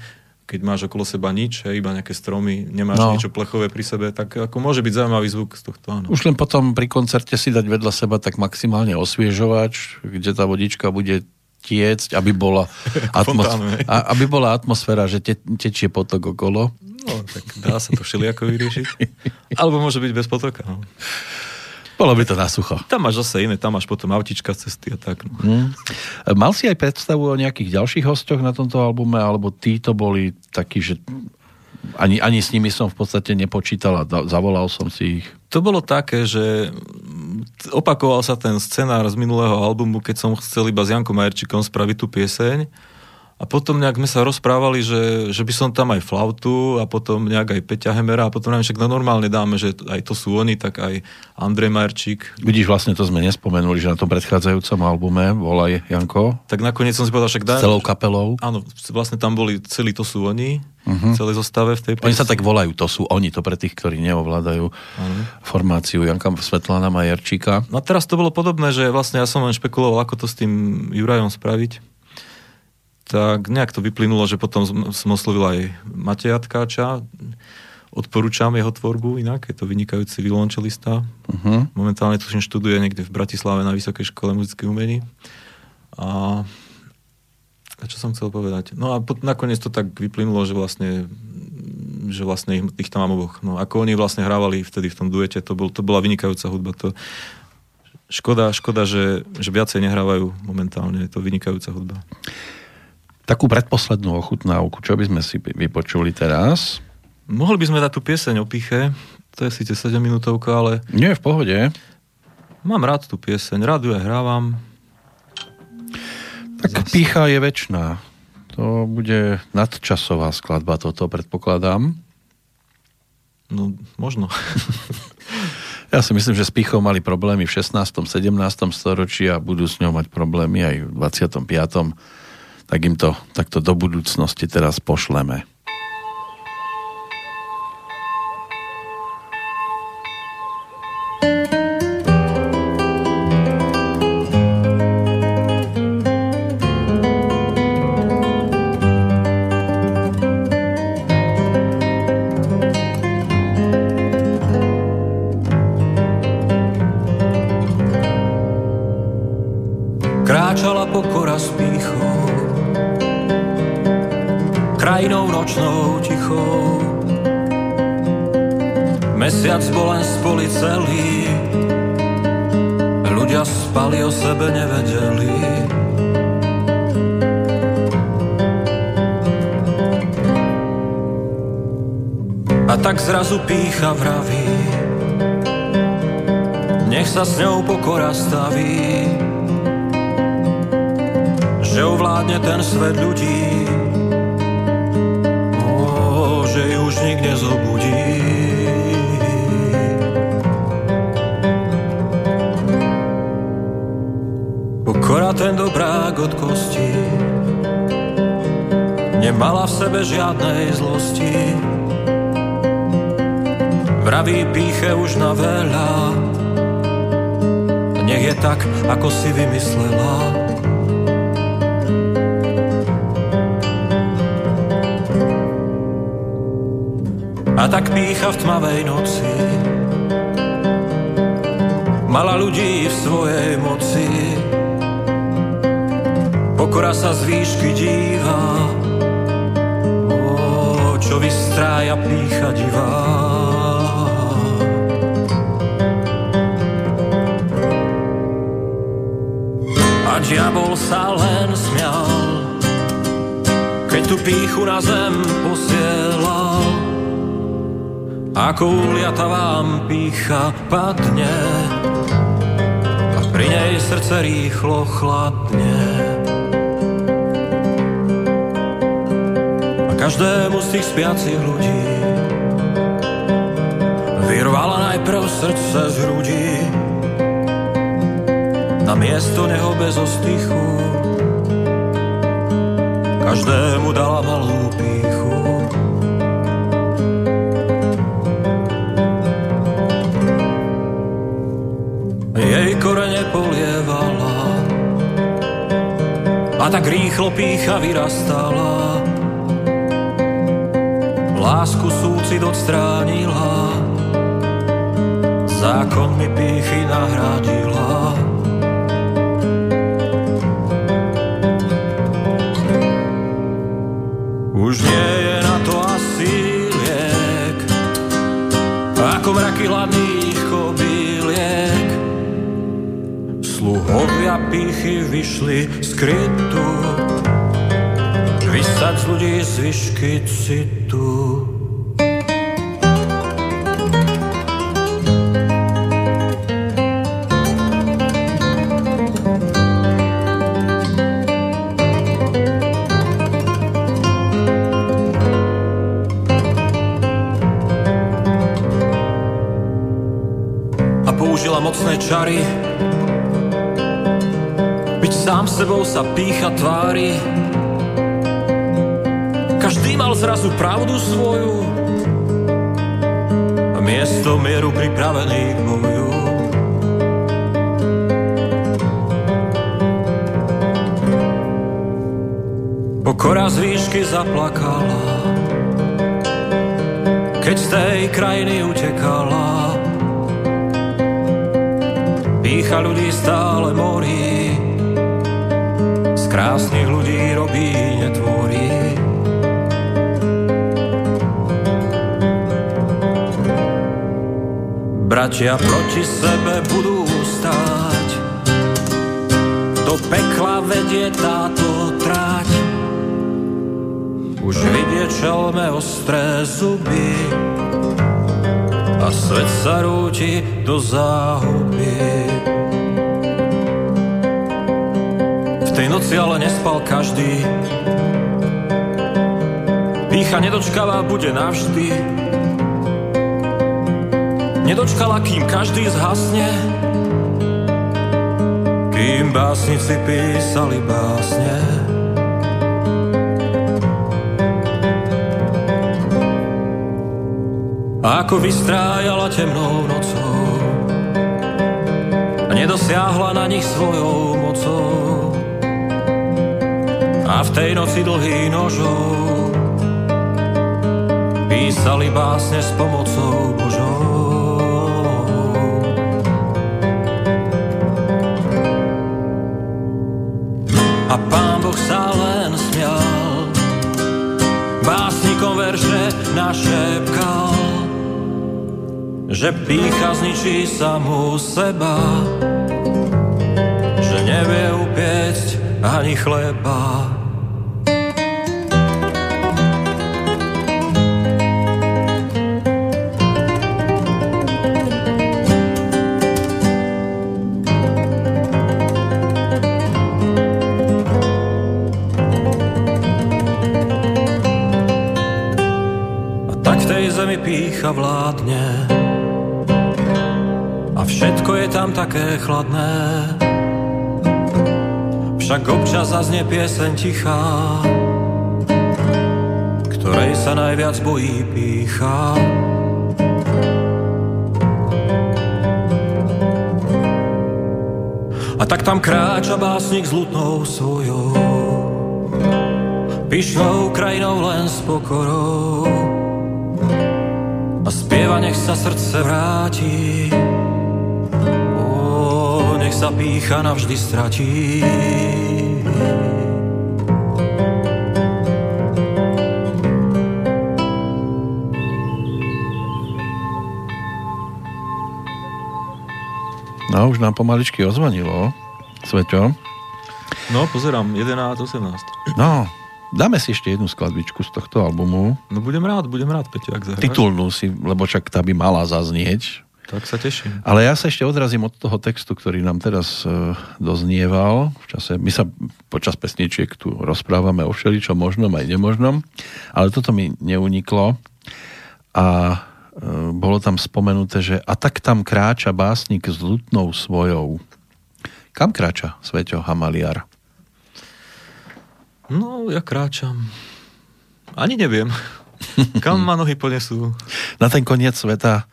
keď máš okolo seba nič, hej, iba nejaké stromy, nemáš no. niečo plechové pri sebe, tak ako môže byť zaujímavý zvuk z tohto. Áno. Už len potom pri koncerte si dať vedľa seba tak maximálne osviežovač, kde tá vodička bude tiecť, aby bola, atmos- a, aby bola atmosféra, že te, tečie potok okolo. No, tak dá sa to všelijako vyriešiť. Alebo môže byť bez potoka. No. Bolo by to na sucho. Tam máš zase iné, tam máš potom autička cesty a tak. No. Hmm. Mal si aj predstavu o nejakých ďalších hostoch na tomto albume, alebo títo boli takí, že ani, ani s nimi som v podstate nepočítal a zavolal som si ich. To bolo také, že opakoval sa ten scenár z minulého albumu, keď som chcel iba s Jankom Majerčikom spraviť tú pieseň a potom nejak sme sa rozprávali, že, že by som tam aj flautu a potom nejak aj Peťa Hemera a potom neviem, však no normálne dáme, že aj to sú oni, tak aj Andrej Marčík. Vidíš, vlastne to sme nespomenuli, že na tom predchádzajúcom albume volaj Janko. Tak nakoniec som si povedal, však daj. S celou kapelou. Áno, vlastne tam boli celí to sú oni, uh-huh. celé zostave v tej piesni. Oni sa tak volajú, to sú oni, to pre tých, ktorí neovládajú uh-huh. formáciu Janka Svetlana Majerčíka. No a teraz to bolo podobné, že vlastne ja som len špekuloval, ako to s tým Jurajom spraviť tak nejak to vyplynulo, že potom som oslovil aj Mateja Tkáča, odporúčam jeho tvorbu inak, je to vynikajúci violončelista. Uh-huh. Momentálne tuším študuje niekde v Bratislave na Vysokej škole muzických umení. A, a čo som chcel povedať? No a pot, nakoniec to tak vyplynulo, že vlastne že vlastne ich, ich tam mám oboch. No, ako oni vlastne hrávali vtedy v tom duete, to, bol, to bola vynikajúca hudba. To, škoda, škoda, že, že viacej nehrávajú momentálne, je to vynikajúca hudba. Takú predposlednú ochutnávku, čo by sme si vypočuli teraz? Mohli by sme dať tú pieseň o piche, to je síce 7 minútovka, ale... Nie, v pohode. Mám rád tú pieseň, rád ju aj hrávam. Tak Zas... pícha je väčšiná. To bude nadčasová skladba, toto predpokladám. No, možno. ja si myslím, že s pichou mali problémy v 16. 17. storočí a budú s ňou mať problémy aj v 25. Tak im to takto do budúcnosti teraz pošleme. Zrazu pícha vraví, nech sa s ňou pokora staví, že ovládne ten svet ľudí, o, že ju už nik nezobudí. Pokora ten dobrák od kosti, nemala v sebe žiadnej zlosti, Vraví píche už na veľa. Nech je tak, ako si vymyslela. A tak pícha v tmavej noci. Mala ľudí v svojej moci. Pokora sa z výšky díva. O, Čo vystrája pícha divá diabol sa len smial, keď tu píchu na zem posielal. Ako uliata vám pícha padne a pri nej srdce rýchlo chladne. A každému z tých spiacich ľudí vyrvala najprv srdce z hrudí na miesto neho bez ostychu. Každému dala malú píchu. Jej korene polievala a tak rýchlo pícha vyrastala. Lásku súcit odstránila, zákon mi píchy nahradila. Nie je na to asi liek, ako mraky hladných kobyliek. Sluhovia pichy vyšli z krytu, vysať z ľudí zvyšky citu. Čary. Byť sám sebou sa pícha tvári. Každý mal zrazu pravdu svoju. A miesto mieru pripravený k boju. Pokora z výšky zaplakala. Keď z tej krajiny utekala Pícha ľudí stále morí, z krásnych ľudí robí netvorí. Bratia proti sebe budú stáť, do pekla vedie táto tráť. Už vidie čelme ostré zuby a svet sa rúti do záhuby. Tej noci ale nespal každý, Pícha nedočkavá bude navždy, nedočkala, kým každý zhasne, kým básnici písali básne. Ako vystrájala temnou nocou a nedosiahla na nich svojou mocou. A v tej noci dlhý nožou písali básne s pomocou Božou. A pán Boh sa len smial, básnikom verše našepkal, že pícha zničí samú seba, že nevie upiecť ani chleba. Pícha vládne a všetko je tam také chladné. Však občas zaznie pieseň tichá, ktorej sa najviac bojí pícha. A tak tam kráča básnik s lutnou svojou, pyšnou krajinou len s pokorou spieva, nech sa srdce vráti. O, nech sa pícha navždy stratí. No, už nám pomaličky ozvonilo, Sveťo. No, pozerám, 11, 18. No, Dáme si ešte jednu skladbičku z tohto albumu. No budem rád, budem rád, Peťo, ak zahráš. Titulnú si, lebo čak tá by mala zaznieť. Tak sa teším. Ale ja sa ešte odrazím od toho textu, ktorý nám teraz e, doznieval. V čase, my sa počas pesničiek tu rozprávame o všeličom možnom aj nemožnom, ale toto mi neuniklo. A e, bolo tam spomenuté, že a tak tam kráča básnik s lutnou svojou. Kam kráča Sveťo Hamaliar? No, ja kráčam. Ani neviem. Kam ma nohy ponesú? Na ten koniec sveta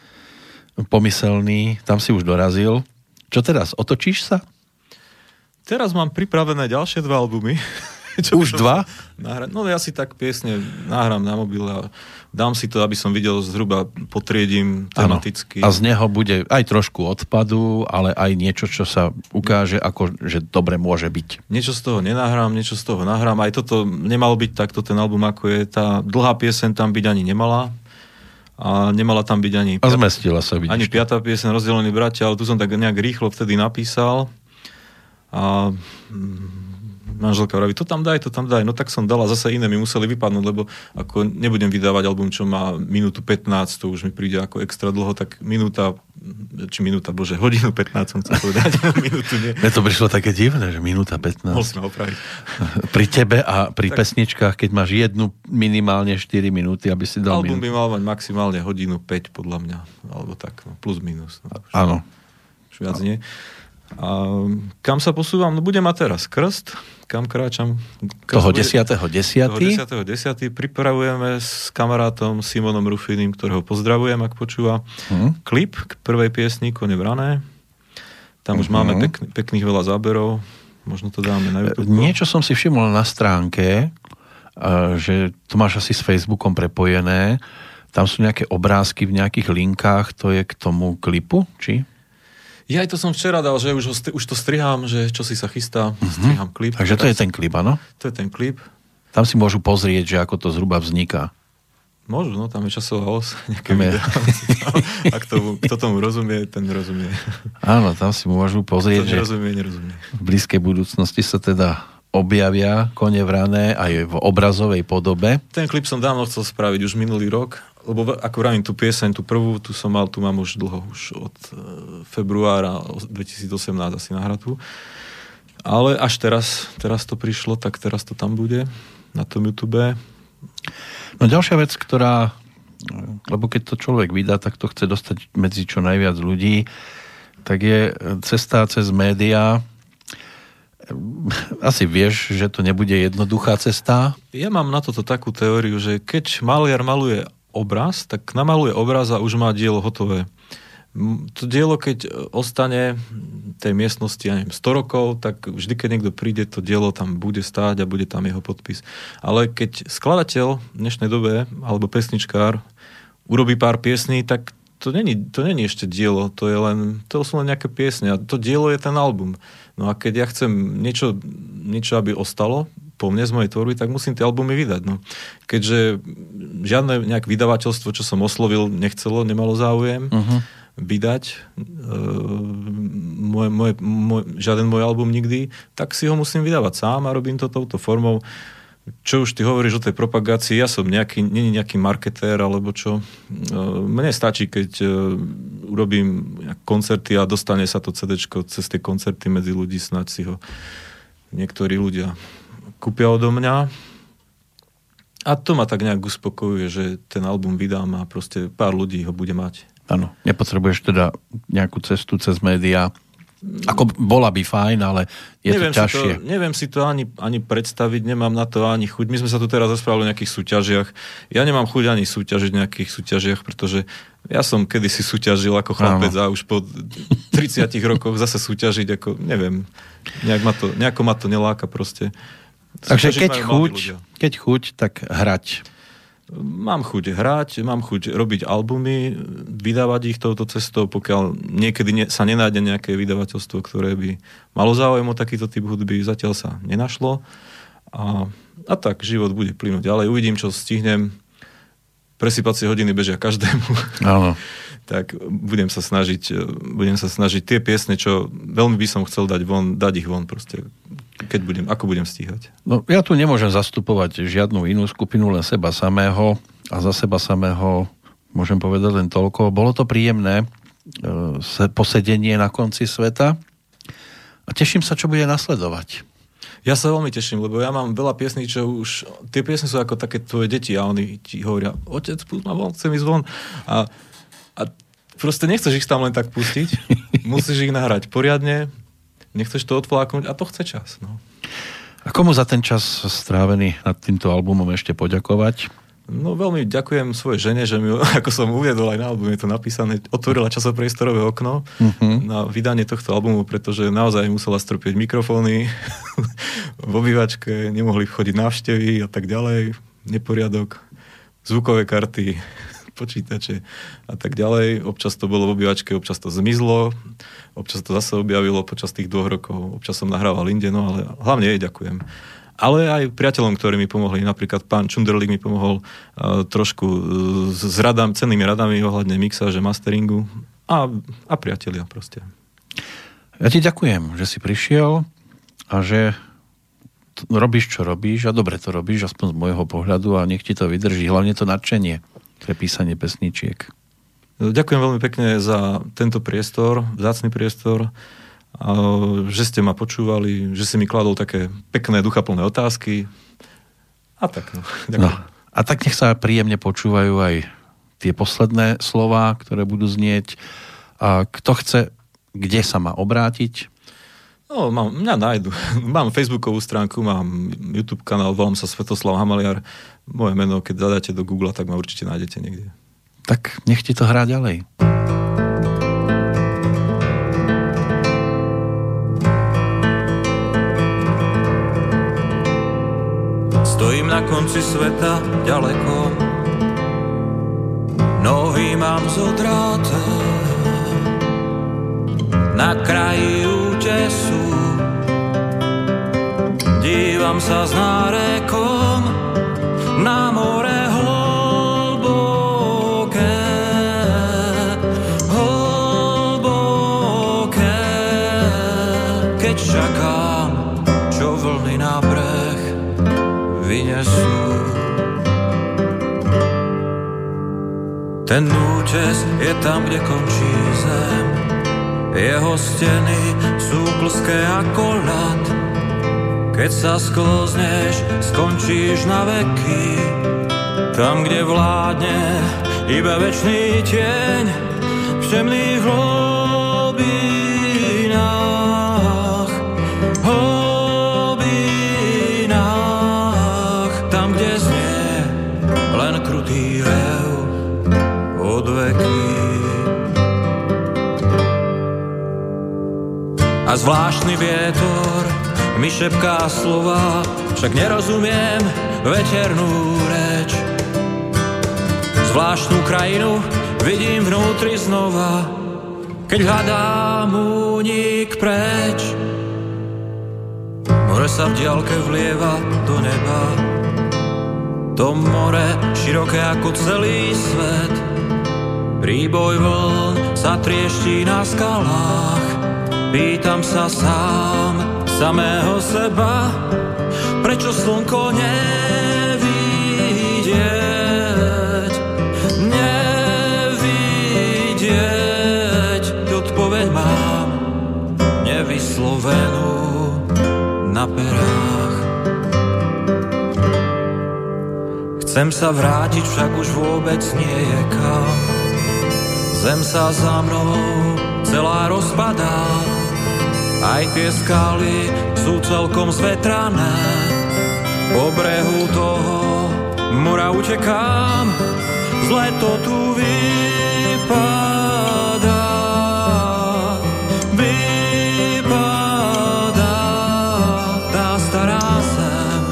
pomyselný, tam si už dorazil. Čo teraz, otočíš sa? Teraz mám pripravené ďalšie dva albumy. Čo Už dva? Nahrať. No ja si tak piesne nahrám na mobil a dám si to, aby som videl zhruba, potriedím tematicky. Ano. A z neho bude aj trošku odpadu, ale aj niečo, čo sa ukáže ako, že dobre môže byť. Niečo z toho nenahrám, niečo z toho nahrám. Aj toto nemalo byť takto ten album, ako je. Tá dlhá piesen tam byť ani nemala. A nemala tam byť ani... A zmestila sa, vidíš. Ani piatá piesen Rozdelení bratia, ale tu som tak nejak rýchlo vtedy napísal. A manželka vraví, to tam daj, to tam daj. No tak som dala, zase iné mi museli vypadnúť, lebo ako nebudem vydávať album, čo má minútu 15, to už mi príde ako extra dlho, tak minúta, či minúta, bože, hodinu 15 som chcel povedať, minútu nie. Mne to prišlo také divné, že minúta 15. Mohol opraviť. Pri tebe a pri tak, pesničkách, keď máš jednu minimálne 4 minúty, aby si dal Album minútu. by mal mať maximálne hodinu 5 podľa mňa, alebo tak, no, plus minus. No, Áno. Už viac nie. A kam sa posúvam? No budem mať teraz krst, kam kráčam. Toho 10. 10. Toho 10. 10. Pripravujeme s kamarátom Simonom Rufinim, ktorého pozdravujem, ak počúva, hmm. klip k prvej piesni Kone vrané. Tam už hmm. máme pek, pekných veľa záberov. Možno to dáme na YouTube. Niečo som si všimol na stránke, že to máš asi s Facebookom prepojené. Tam sú nejaké obrázky v nejakých linkách, to je k tomu klipu, či? Ja aj to som včera dal, že už, ho, už to strihám, že čo si sa chystá, mm-hmm. strihám klip. Takže to je ten klip, áno? To je ten klip. Tam si môžu pozrieť, že ako to zhruba vzniká. Môžu, no tam je časová os, nejaké videá. Ak to, kto tomu rozumie, ten rozumie. Áno, tam si môžu pozrieť, kto nerozumie, nerozumie. v blízkej budúcnosti sa teda objavia kone vrané aj v obrazovej podobe. Ten klip som dávno chcel spraviť, už minulý rok, lebo ako vravím, tú pieseň, tú prvú, tu som mal, tu mám už dlho, už od e, februára 2018 asi nahratú. Ale až teraz, teraz to prišlo, tak teraz to tam bude na tom YouTube. No ďalšia vec, ktorá, lebo keď to človek vydá, tak to chce dostať medzi čo najviac ľudí, tak je cesta cez médiá. Asi vieš, že to nebude jednoduchá cesta? Ja mám na toto takú teóriu, že keď maliar maluje obraz, tak namaluje obraz a už má dielo hotové. To dielo, keď ostane tej miestnosti, ja neviem, 100 rokov, tak vždy, keď niekto príde, to dielo tam bude stáť a bude tam jeho podpis. Ale keď skladateľ v dnešnej dobe, alebo pesničkár, urobí pár piesní, tak to není, to není ešte dielo, to, je len, to sú len nejaké piesne a to dielo je ten album. No a keď ja chcem niečo, niečo aby ostalo, po mne z mojej tvorby, tak musím tie albumy vydať. No. Keďže žiadne nejak vydavateľstvo, čo som oslovil, nechcelo, nemalo záujem uh-huh. vydať e, môj, môj, môj, žiaden môj album nikdy, tak si ho musím vydávať sám a robím to touto formou. Čo už ty hovoríš o tej propagácii, ja som nejaký, nie nejaký marketér alebo čo. E, mne stačí, keď e, urobím koncerty a dostane sa to CD cez tie koncerty medzi ľudí, snáď si ho niektorí ľudia kúpia odo mňa. A to ma tak nejak uspokojuje, že ten album vydám a proste pár ľudí ho bude mať. Áno, nepotrebuješ teda nejakú cestu cez médiá. Ako bola by fajn, ale je neviem to ťažšie. Si to, neviem si to ani, ani predstaviť, nemám na to ani chuť. My sme sa tu teraz rozprávali o nejakých súťažiach. Ja nemám chuť ani súťažiť v nejakých súťažiach, pretože ja som kedysi súťažil ako chlapec a už po 30 rokoch zase súťažiť, ako neviem, nejak ma to, nejako ma to neláka proste. Takže keď chuť, keď chuť, tak hrať. Mám chuť hrať, mám chuť robiť albumy, vydávať ich touto cestou, pokiaľ niekedy ne, sa nenájde nejaké vydavateľstvo, ktoré by malo záujem o takýto typ hudby, zatiaľ sa nenašlo. A, a tak život bude plynúť ďalej. Uvidím, čo stihnem. Presypacie hodiny bežia každému. Áno. tak budem sa snažiť, budem sa snažiť tie piesne, čo veľmi by som chcel dať von, dať ich von proste keď budem, ako budem stíhať? No, ja tu nemôžem zastupovať žiadnu inú skupinu, len seba samého a za seba samého môžem povedať len toľko. Bolo to príjemné e, posedenie na konci sveta a teším sa, čo bude nasledovať. Ja sa veľmi teším, lebo ja mám veľa piesní, čo už... Tie piesne sú ako také tvoje deti a oni ti hovoria, otec, púť ma von, chcem ísť von. A, a proste nechceš ich tam len tak pustiť. Musíš ich nahrať poriadne, nechceš to odfláknuť a to chce čas. No. A komu za ten čas strávený nad týmto albumom ešte poďakovať? No veľmi ďakujem svojej žene, že mi, ako som uviedol aj na albume, je to napísané, otvorila časopriestorové okno uh-huh. na vydanie tohto albumu, pretože naozaj musela strpieť mikrofóny v obývačke, nemohli vchodiť návštevy a tak ďalej, neporiadok, zvukové karty, počítače a tak ďalej. Občas to bolo v obývačke, občas to zmizlo, občas to zase objavilo počas tých dvoch rokov. Občas som nahrával inde, no ale hlavne jej ďakujem. Ale aj priateľom, ktorí mi pomohli. Napríklad pán Čunderlík mi pomohol uh, trošku uh, s radám, cennými radami ohľadne mixáže, masteringu a, a priatelia proste. Ja ti ďakujem, že si prišiel a že robíš, čo robíš a dobre to robíš, aspoň z môjho pohľadu a nech ti to vydrží. Hlavne to nadšenie pre písanie pesničiek. Ďakujem veľmi pekne za tento priestor, vzácný priestor, že ste ma počúvali, že si mi kladol také pekné, duchaplné otázky. A tak, no. no. A tak nech sa príjemne počúvajú aj tie posledné slova, ktoré budú znieť. A kto chce, kde sa má obrátiť? No, mám, mňa nájdu. Mám facebookovú stránku, mám YouTube kanál, volám sa Svetoslav Hamaliar. Moje meno, keď zadáte do Google, tak ma určite nájdete niekde. Tak nech ti to hrá ďalej. Stojím na konci sveta ďaleko Nohy mám zodráte Na kraji útesu Dívam sa s nárekom na more hlboké, hlboké. Keď čakám, čo vlny na breh vynesú. Ten útes je tam, kde končí zem, jeho steny sú plské ako ľad. Keď sa sklzneš, skončíš na veky. Tam, kde vládne iba večný tieň, všemných hlobinách. Hlobinách, tam, kde znie len krutý rev od veky. A zvláštny vietor mi šepká slova, však nerozumiem veternú reč. Zvláštnu krajinu vidím vnútri znova, keď hľadám únik preč. More sa v diaľke vlieva do neba, to more široké ako celý svet. Príboj vln sa trieští na skalách, Pýtam sa sám, samého seba, prečo slnko nevidieť, nevidieť. Odpoveď mám nevyslovenú na perách. Chcem sa vrátiť, však už vôbec nie je kam. Zem sa za mnou celá rozpadá, aj tie skaly sú celkom zvetrané. Po brehu toho mora utekám, zle to tu vypadá. Vypadá tá stará zem,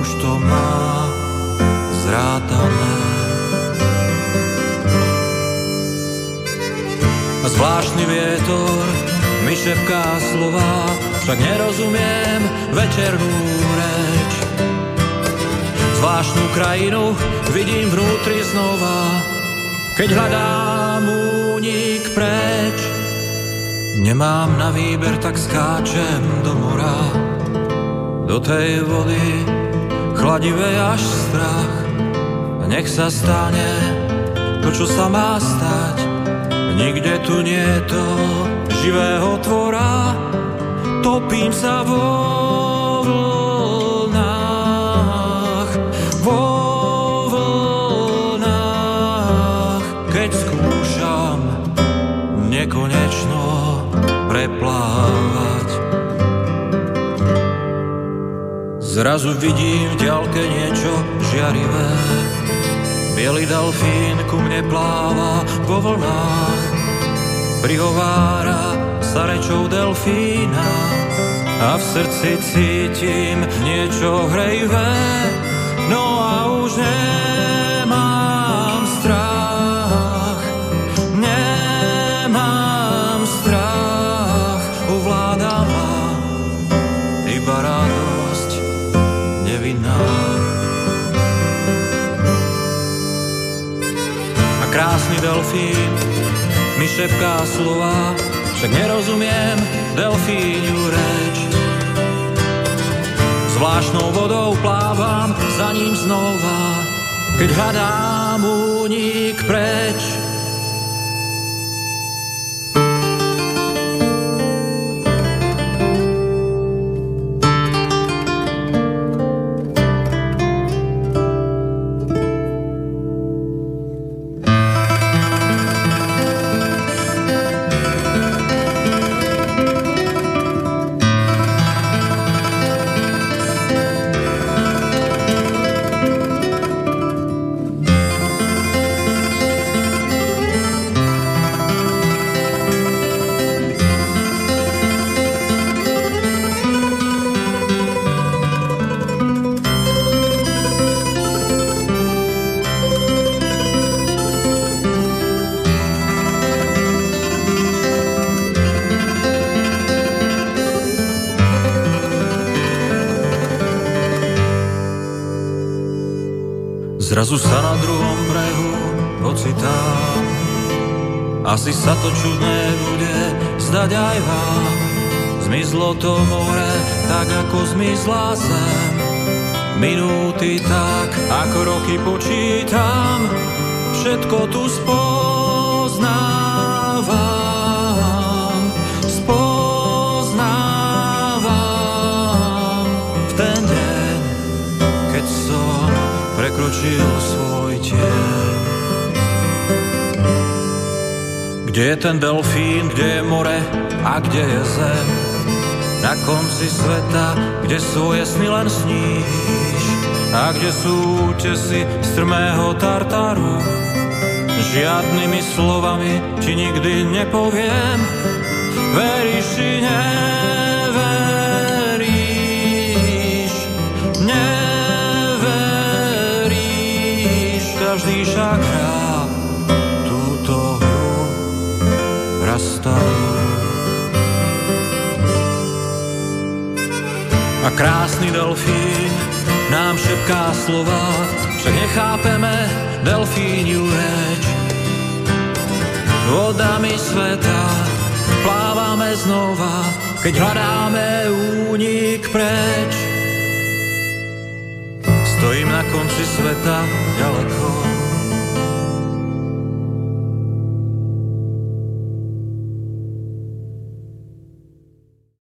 už to má zrátané. Zvláštny vietor šepká slova, však nerozumiem večernú reč. Zvláštnu krajinu vidím vnútri znova, keď hľadám únik preč. Nemám na výber, tak skáčem do mora, do tej vody, chladivej až strach. Nech sa stane to, čo sa má stať, nikde tu nie je to, živého tvora, topím sa vo vlnách, vo vlnách, keď skúšam nekonečno preplávať. Zrazu vidím v ďalke niečo žiarivé, bielý delfín ku mne pláva vo vlnách, prihovára sa rečou delfína a v srdci cítim niečo hrejvé, no a už nemám strach, nemám strach, ovláda ma iba radosť nevinná. A krásny delfín mi šepká slova, však nerozumiem delfíňu reč. Zvláštnou vodou plávam za ním znova, keď hľadám únik preč. Zmizlo to more, tak ako zmizla zem. Minúty tak, ako roky počítam. všetko tu spoznávam, spoznávam v ten deň, keď som prekročil svoj tieň. Kde je ten delfín, kde je more a kde je zem? Na konci sveta, kde svoje sny len sníš a kde sú útesy strmého tartaru. Žiadnymi slovami ti nikdy nepoviem, veríš či neveríš, neveríš, každý však hrá túto hru. A krásny delfín nám šepká slova, však nechápeme delfíniu reč. Vodami sveta plávame znova, keď hľadáme únik preč. Stojím na konci sveta ďaleko,